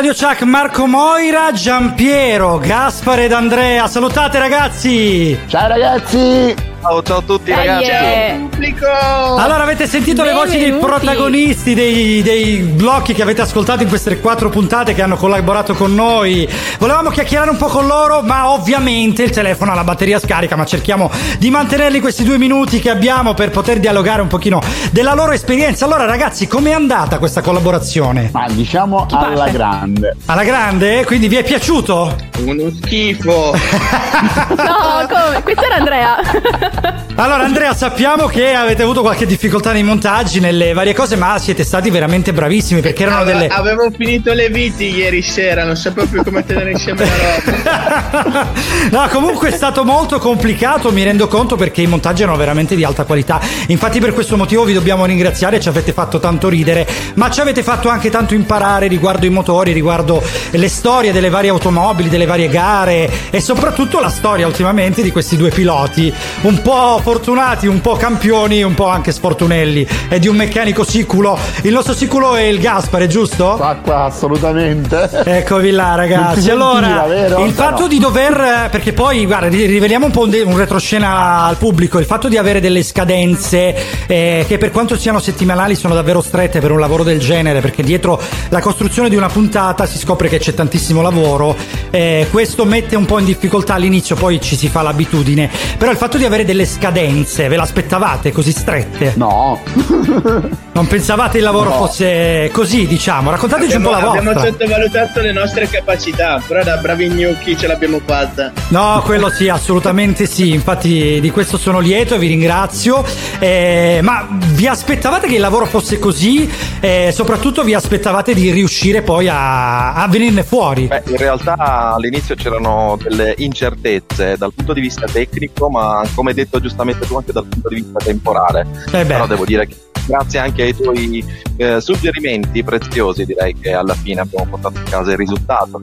Radio Chuck, Marco Moira, Giampiero, Gaspare ed Andrea. Salutate ragazzi! Ciao ragazzi! Ciao, ciao a tutti Eh, ragazzi. yeah. Pubblico! Allora, avete sentito le voci dei Benvenuti. protagonisti dei, dei blocchi che avete ascoltato in queste quattro puntate che hanno collaborato con noi. Volevamo chiacchierare un po' con loro, ma ovviamente il telefono ha la batteria scarica, ma cerchiamo di mantenerli questi due minuti che abbiamo per poter dialogare un pochino della loro esperienza. Allora, ragazzi, com'è andata questa collaborazione? Ma diciamo alla parte? grande. Alla grande? Quindi vi è piaciuto? Uno schifo. [LAUGHS] No, come? Questo era Andrea. [LAUGHS] Allora Andrea sappiamo che avete avuto qualche difficoltà nei montaggi, nelle varie cose, ma siete stati veramente bravissimi perché erano Ave- delle... Avevo finito le viti ieri sera, non sapevo più come tenere insieme la [LAUGHS] roba. No, comunque è stato molto complicato, mi rendo conto perché i montaggi erano veramente di alta qualità. Infatti per questo motivo vi dobbiamo ringraziare, ci avete fatto tanto ridere, ma ci avete fatto anche tanto imparare riguardo i motori, riguardo le storie delle varie automobili, delle varie gare e soprattutto la storia ultimamente di questi due piloti, un po' fortunati, un po' campioni, un po' anche sfortunelli e di un meccanico siculo. Il nostro siculo è il Gaspare, giusto? Qua, qua, assolutamente. Eccovi là, ragazzi. si Allora, sentiva, vero? il fatto No. di dover. Perché poi, guarda, ri- riveliamo un po' un, de- un retroscena al pubblico. Il fatto di avere delle scadenze eh, che, per quanto siano settimanali, sono davvero strette per un lavoro del genere. Perché dietro la costruzione di una puntata si scopre che c'è tantissimo lavoro. eh, questo mette un po' in difficoltà all'inizio, poi ci si fa l'abitudine. Però il fatto di avere delle scadenze, ve l'aspettavate così strette? No. [LAUGHS] Non pensavate il lavoro No. fosse così, diciamo? Raccontateci un po' la abbiamo vostra. sottovalutato le nostre capacità, però da bravi gnocchi ce l'abbiamo fatta. No, quello sì, assolutamente sì. Infatti, di questo sono lieto e vi ringrazio. Eh, ma vi aspettavate che il lavoro fosse così? E soprattutto vi aspettavate di riuscire poi a, a venirne fuori? Beh, in realtà all'inizio c'erano delle incertezze dal punto di vista tecnico, ma come detto giustamente tu anche dal punto di vista temporale. Eh. Però devo dire che grazie anche ai tuoi eh, suggerimenti preziosi direi che alla fine abbiamo portato a casa il risultato.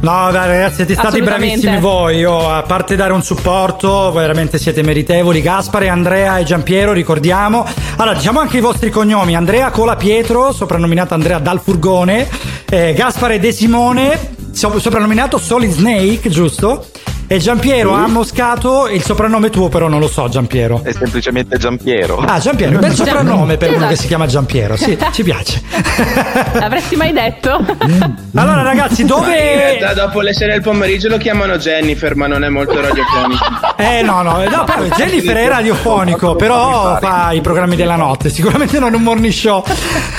No, dai, ragazzi, siete stati bravissimi voi. Io, a parte dare un supporto, veramente siete meritevoli. Gaspare, Andrea e Giampiero, ricordiamo. Allora, diciamo anche i vostri cognomi: Andrea Cola Pietro, soprannominato Andrea dal furgone, eh, Gaspare De Simone, soprannominato Solid Snake, giusto? E Giampiero Sì. ha Moscato, il soprannome tuo, però non lo so, Giampiero. È semplicemente Giampiero. Ah, Giampiero, un bel soprannome per uno Esatto. che si chiama Giampiero. Sì, [LAUGHS] ci piace. [LAUGHS] L'avresti mai detto? Allora, ragazzi, dove. realtà dopo le sei del pomeriggio lo chiamano Jennifer, ma non è molto radiofonico. [LAUGHS] Eh no, no, no però Jennifer è radiofonico, però fa i programmi della notte, sicuramente non un morning show.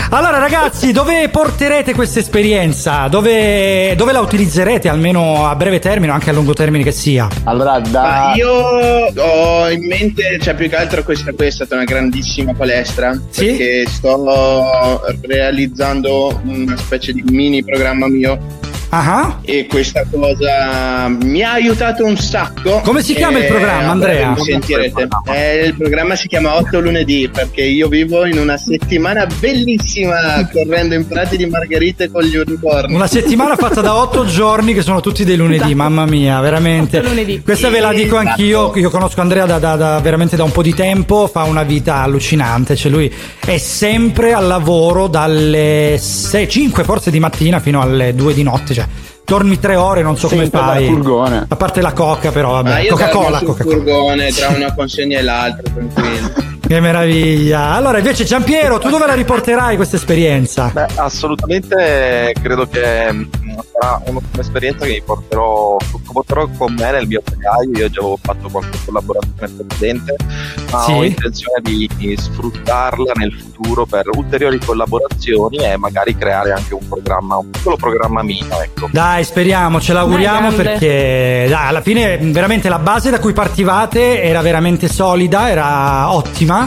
Allora ragazzi, dove porterete questa esperienza? Dove, dove la utilizzerete almeno a breve termine o anche a lungo termine che sia? Allora, da. Io ho in mente, cioè più che altro questa qui è stata una grandissima palestra Sì? perché sto realizzando una specie di mini programma mio Ah, e questa cosa mi ha aiutato un sacco. Come si chiama il E programma, Andrea? lo sentirete. Eh, il programma si chiama 8 lunedì perché io vivo in una settimana bellissima correndo in prati di margherite con gli unicorni. Una settimana fatta da otto [LAUGHS] giorni che sono tutti dei lunedì, mamma mia, veramente. Lunedì. Questa ve la dico anch'io, io conosco Andrea da, da- da- veramente da un po' di tempo, fa una vita allucinante, cioè lui è sempre al lavoro dalle 6, 5 forse di mattina fino alle 2 di notte, cioè dormi tre ore, non so come Sempre dal fai. furgone. A parte la coca però, Ma vabbè, io Coca-Cola, Coca-Cola. furgone tra una consegna e l'altra, tranquillo. [LAUGHS] Che meraviglia. Allora invece Giampiero, tu dove la riporterai questa esperienza? Beh, assolutamente credo che mm, sarà un'esperienza che mi porterò, porterò con me nel mio bagaglio. Io già avevo fatto qualche collaborazione precedente, ma Sì. ho intenzione di, di sfruttarla nel futuro per ulteriori collaborazioni e magari creare anche un programma, un piccolo programma mio, ecco. Dai, speriamo, ce l'auguriamo perché dai, alla fine veramente la base da cui partivate era veramente solida, era ottima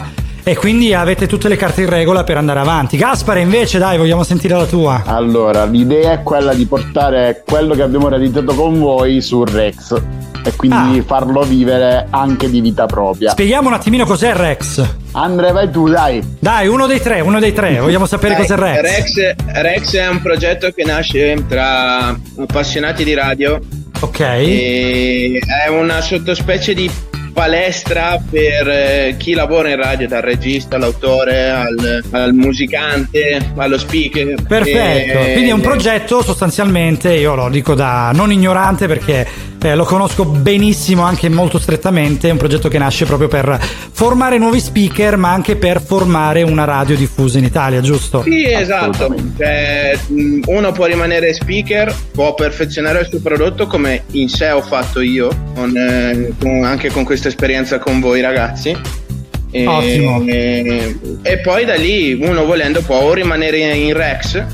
e quindi avete tutte le carte in regola per andare avanti. Gaspare invece, dai, vogliamo sentire la tua. Allora, l'idea è quella di portare quello che abbiamo realizzato con voi su Rex e quindi farlo vivere anche di vita propria. Spieghiamo un attimino cos'è Rex. Andre, vai tu, dai. Dai, uno dei tre, uno dei tre, [LAUGHS] vogliamo sapere Dai, cos'è Rex. Rex. Rex è un progetto che nasce tra appassionati di radio Ok. E è una sottospecie di palestra per eh, chi lavora in radio, dal regista all'autore al, al musicante, allo speaker. Perfetto, E- quindi è un progetto sostanzialmente, io lo dico da non ignorante perché eh, lo conosco benissimo anche molto strettamente, è un progetto che nasce proprio per formare nuovi speaker ma anche per formare una radio diffusa in Italia, giusto? Sì, esatto. Cioè, uno può rimanere speaker, può perfezionare il suo prodotto come in sé ho fatto io, con, eh, con- anche con questa esperienza con voi ragazzi. E, Ottimo. E, e poi da lì uno volendo può o rimanere in Rex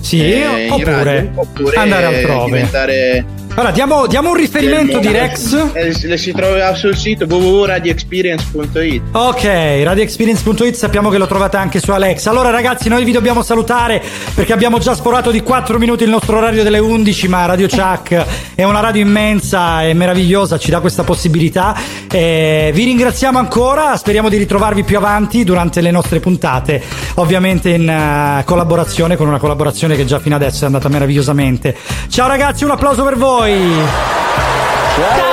Sì, eh, oppure radio, oppure andare altrove. diventare Allora, diamo, diamo un riferimento di Rex. Eh, le si trova sul sito www.radioexperience.it Ok, radioexperience.it sappiamo che lo trovate anche su Alexa. Allora ragazzi, noi vi dobbiamo salutare perché abbiamo già sforato di 4 minuti il nostro orario delle 11, ma Radio Chuck è una radio immensa e meravigliosa, ci dà questa possibilità. Eh, vi ringraziamo ancora, speriamo di ritrovarvi più avanti durante le nostre puntate, ovviamente in eh, collaborazione con una collaborazione che già fino adesso è andata meravigliosamente. Ciao ragazzi, un applauso per voi. Noi. Tchau.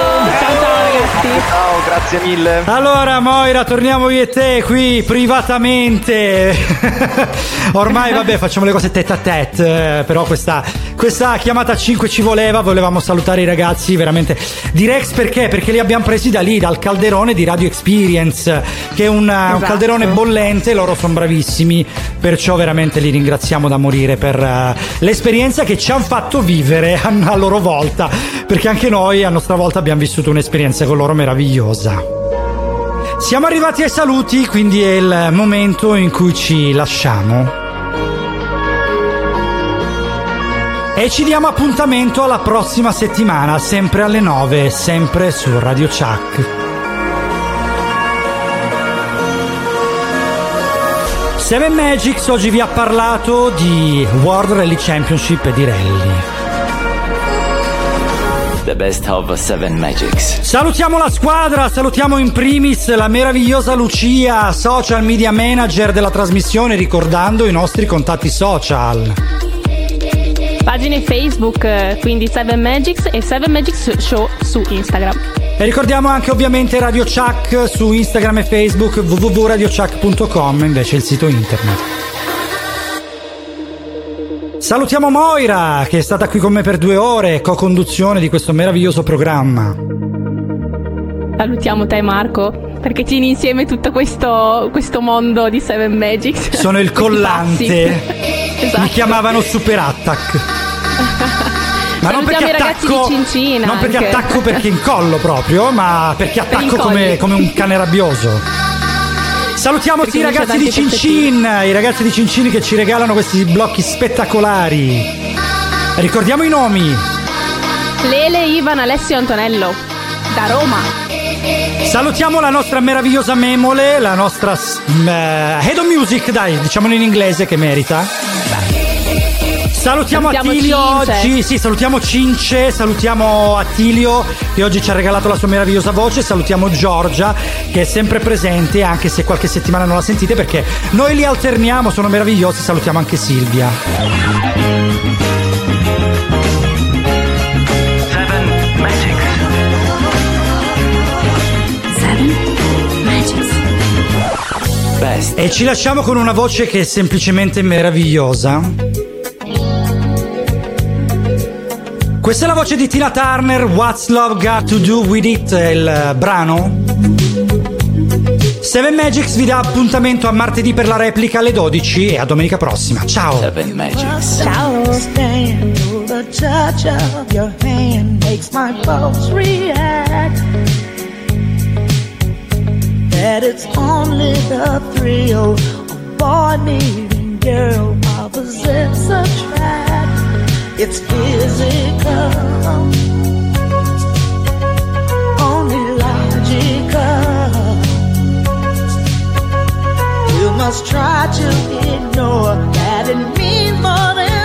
Ciao, grazie mille. Allora Moira, torniamo io e te qui privatamente. [LAUGHS] Ormai vabbè facciamo le cose tête a tête, eh, però questa, questa chiamata a 5 ci voleva, volevamo salutare i ragazzi veramente di Rex perché? Perché li abbiamo presi da lì, dal calderone di Radio Experience, che è un, un Esatto. calderone bollente, loro sono bravissimi, perciò veramente li ringraziamo da morire per eh, l'esperienza che ci hanno fatto vivere a, [LAUGHS] a loro volta, perché anche noi a nostra volta abbiamo vissuto un'esperienza con loro meravigliosa. Siamo arrivati ai saluti, quindi è il momento in cui ci lasciamo. E ci diamo appuntamento alla prossima settimana, sempre alle 9, sempre su Radio Chuck. Seven Magics oggi vi ha parlato di World Rally Championship e di rally. The best of Seven Magics. Salutiamo la squadra, salutiamo in primis la meravigliosa Lucia, social media manager della trasmissione, ricordando i nostri contatti social. Pagine Facebook, eh, quindi 7 Magics e 7 Magics Show su Instagram. E ricordiamo anche ovviamente Radio Chuck su Instagram e Facebook, www.radiochuck.com invece il sito internet. Salutiamo Moira che è stata qui con me per due ore, co-conduzione di questo meraviglioso programma. Salutiamo te Marco, perché tieni insieme tutto questo, questo mondo di 7 Magics. Sono il [LAUGHS] collante. [LAUGHS] esatto. Mi chiamavano Super Attack. [LAUGHS] Ma non perché attacco, Cincina non perché attacco perché incollo proprio, ma perché Per attacco come, incolli. come un cane rabbioso. Salutiamo i ragazzi di Cincin, i ragazzi di Cincin che ci regalano questi blocchi spettacolari. Ricordiamo i nomi. Lele, Ivan, Alessio e Antonello. Da Roma. Salutiamo la nostra meravigliosa memole, la nostra eh, Head of Music, dai, diciamolo in inglese che merita. Salutiamo, Salutiamo Attilio Cince. oggi, sì, salutiamo Cince, salutiamo Attilio che oggi ci ha regalato la sua meravigliosa voce, salutiamo Giorgia che è sempre presente anche se qualche settimana non la sentite perché noi li alterniamo, sono meravigliosi, salutiamo anche Silvia. Best. E ci lasciamo con una voce che è semplicemente meravigliosa. Questa è la voce di Tina Turner, What's Love Got to Do With It, è il brano. Seven Magics vi dà appuntamento a martedì per la replica alle 12 e a domenica prossima. Ciao! Seven Magics. Ciao. That it's only the thrill of boy meeting girl opposites attract. It's physical, only logical. You must try to ignore that it means more than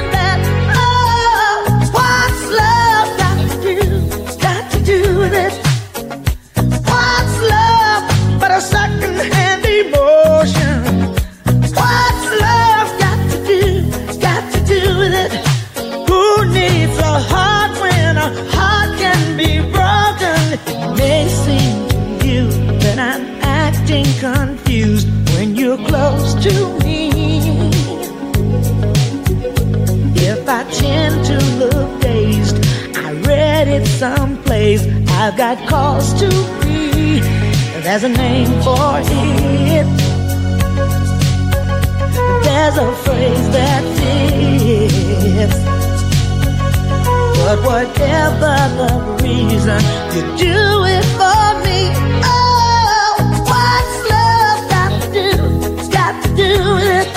someplace. I've got cause to be. There's a name for it. There's a phrase that fits. But whatever the reason, you do it for me. Oh, what's love got to do? Got to do with it.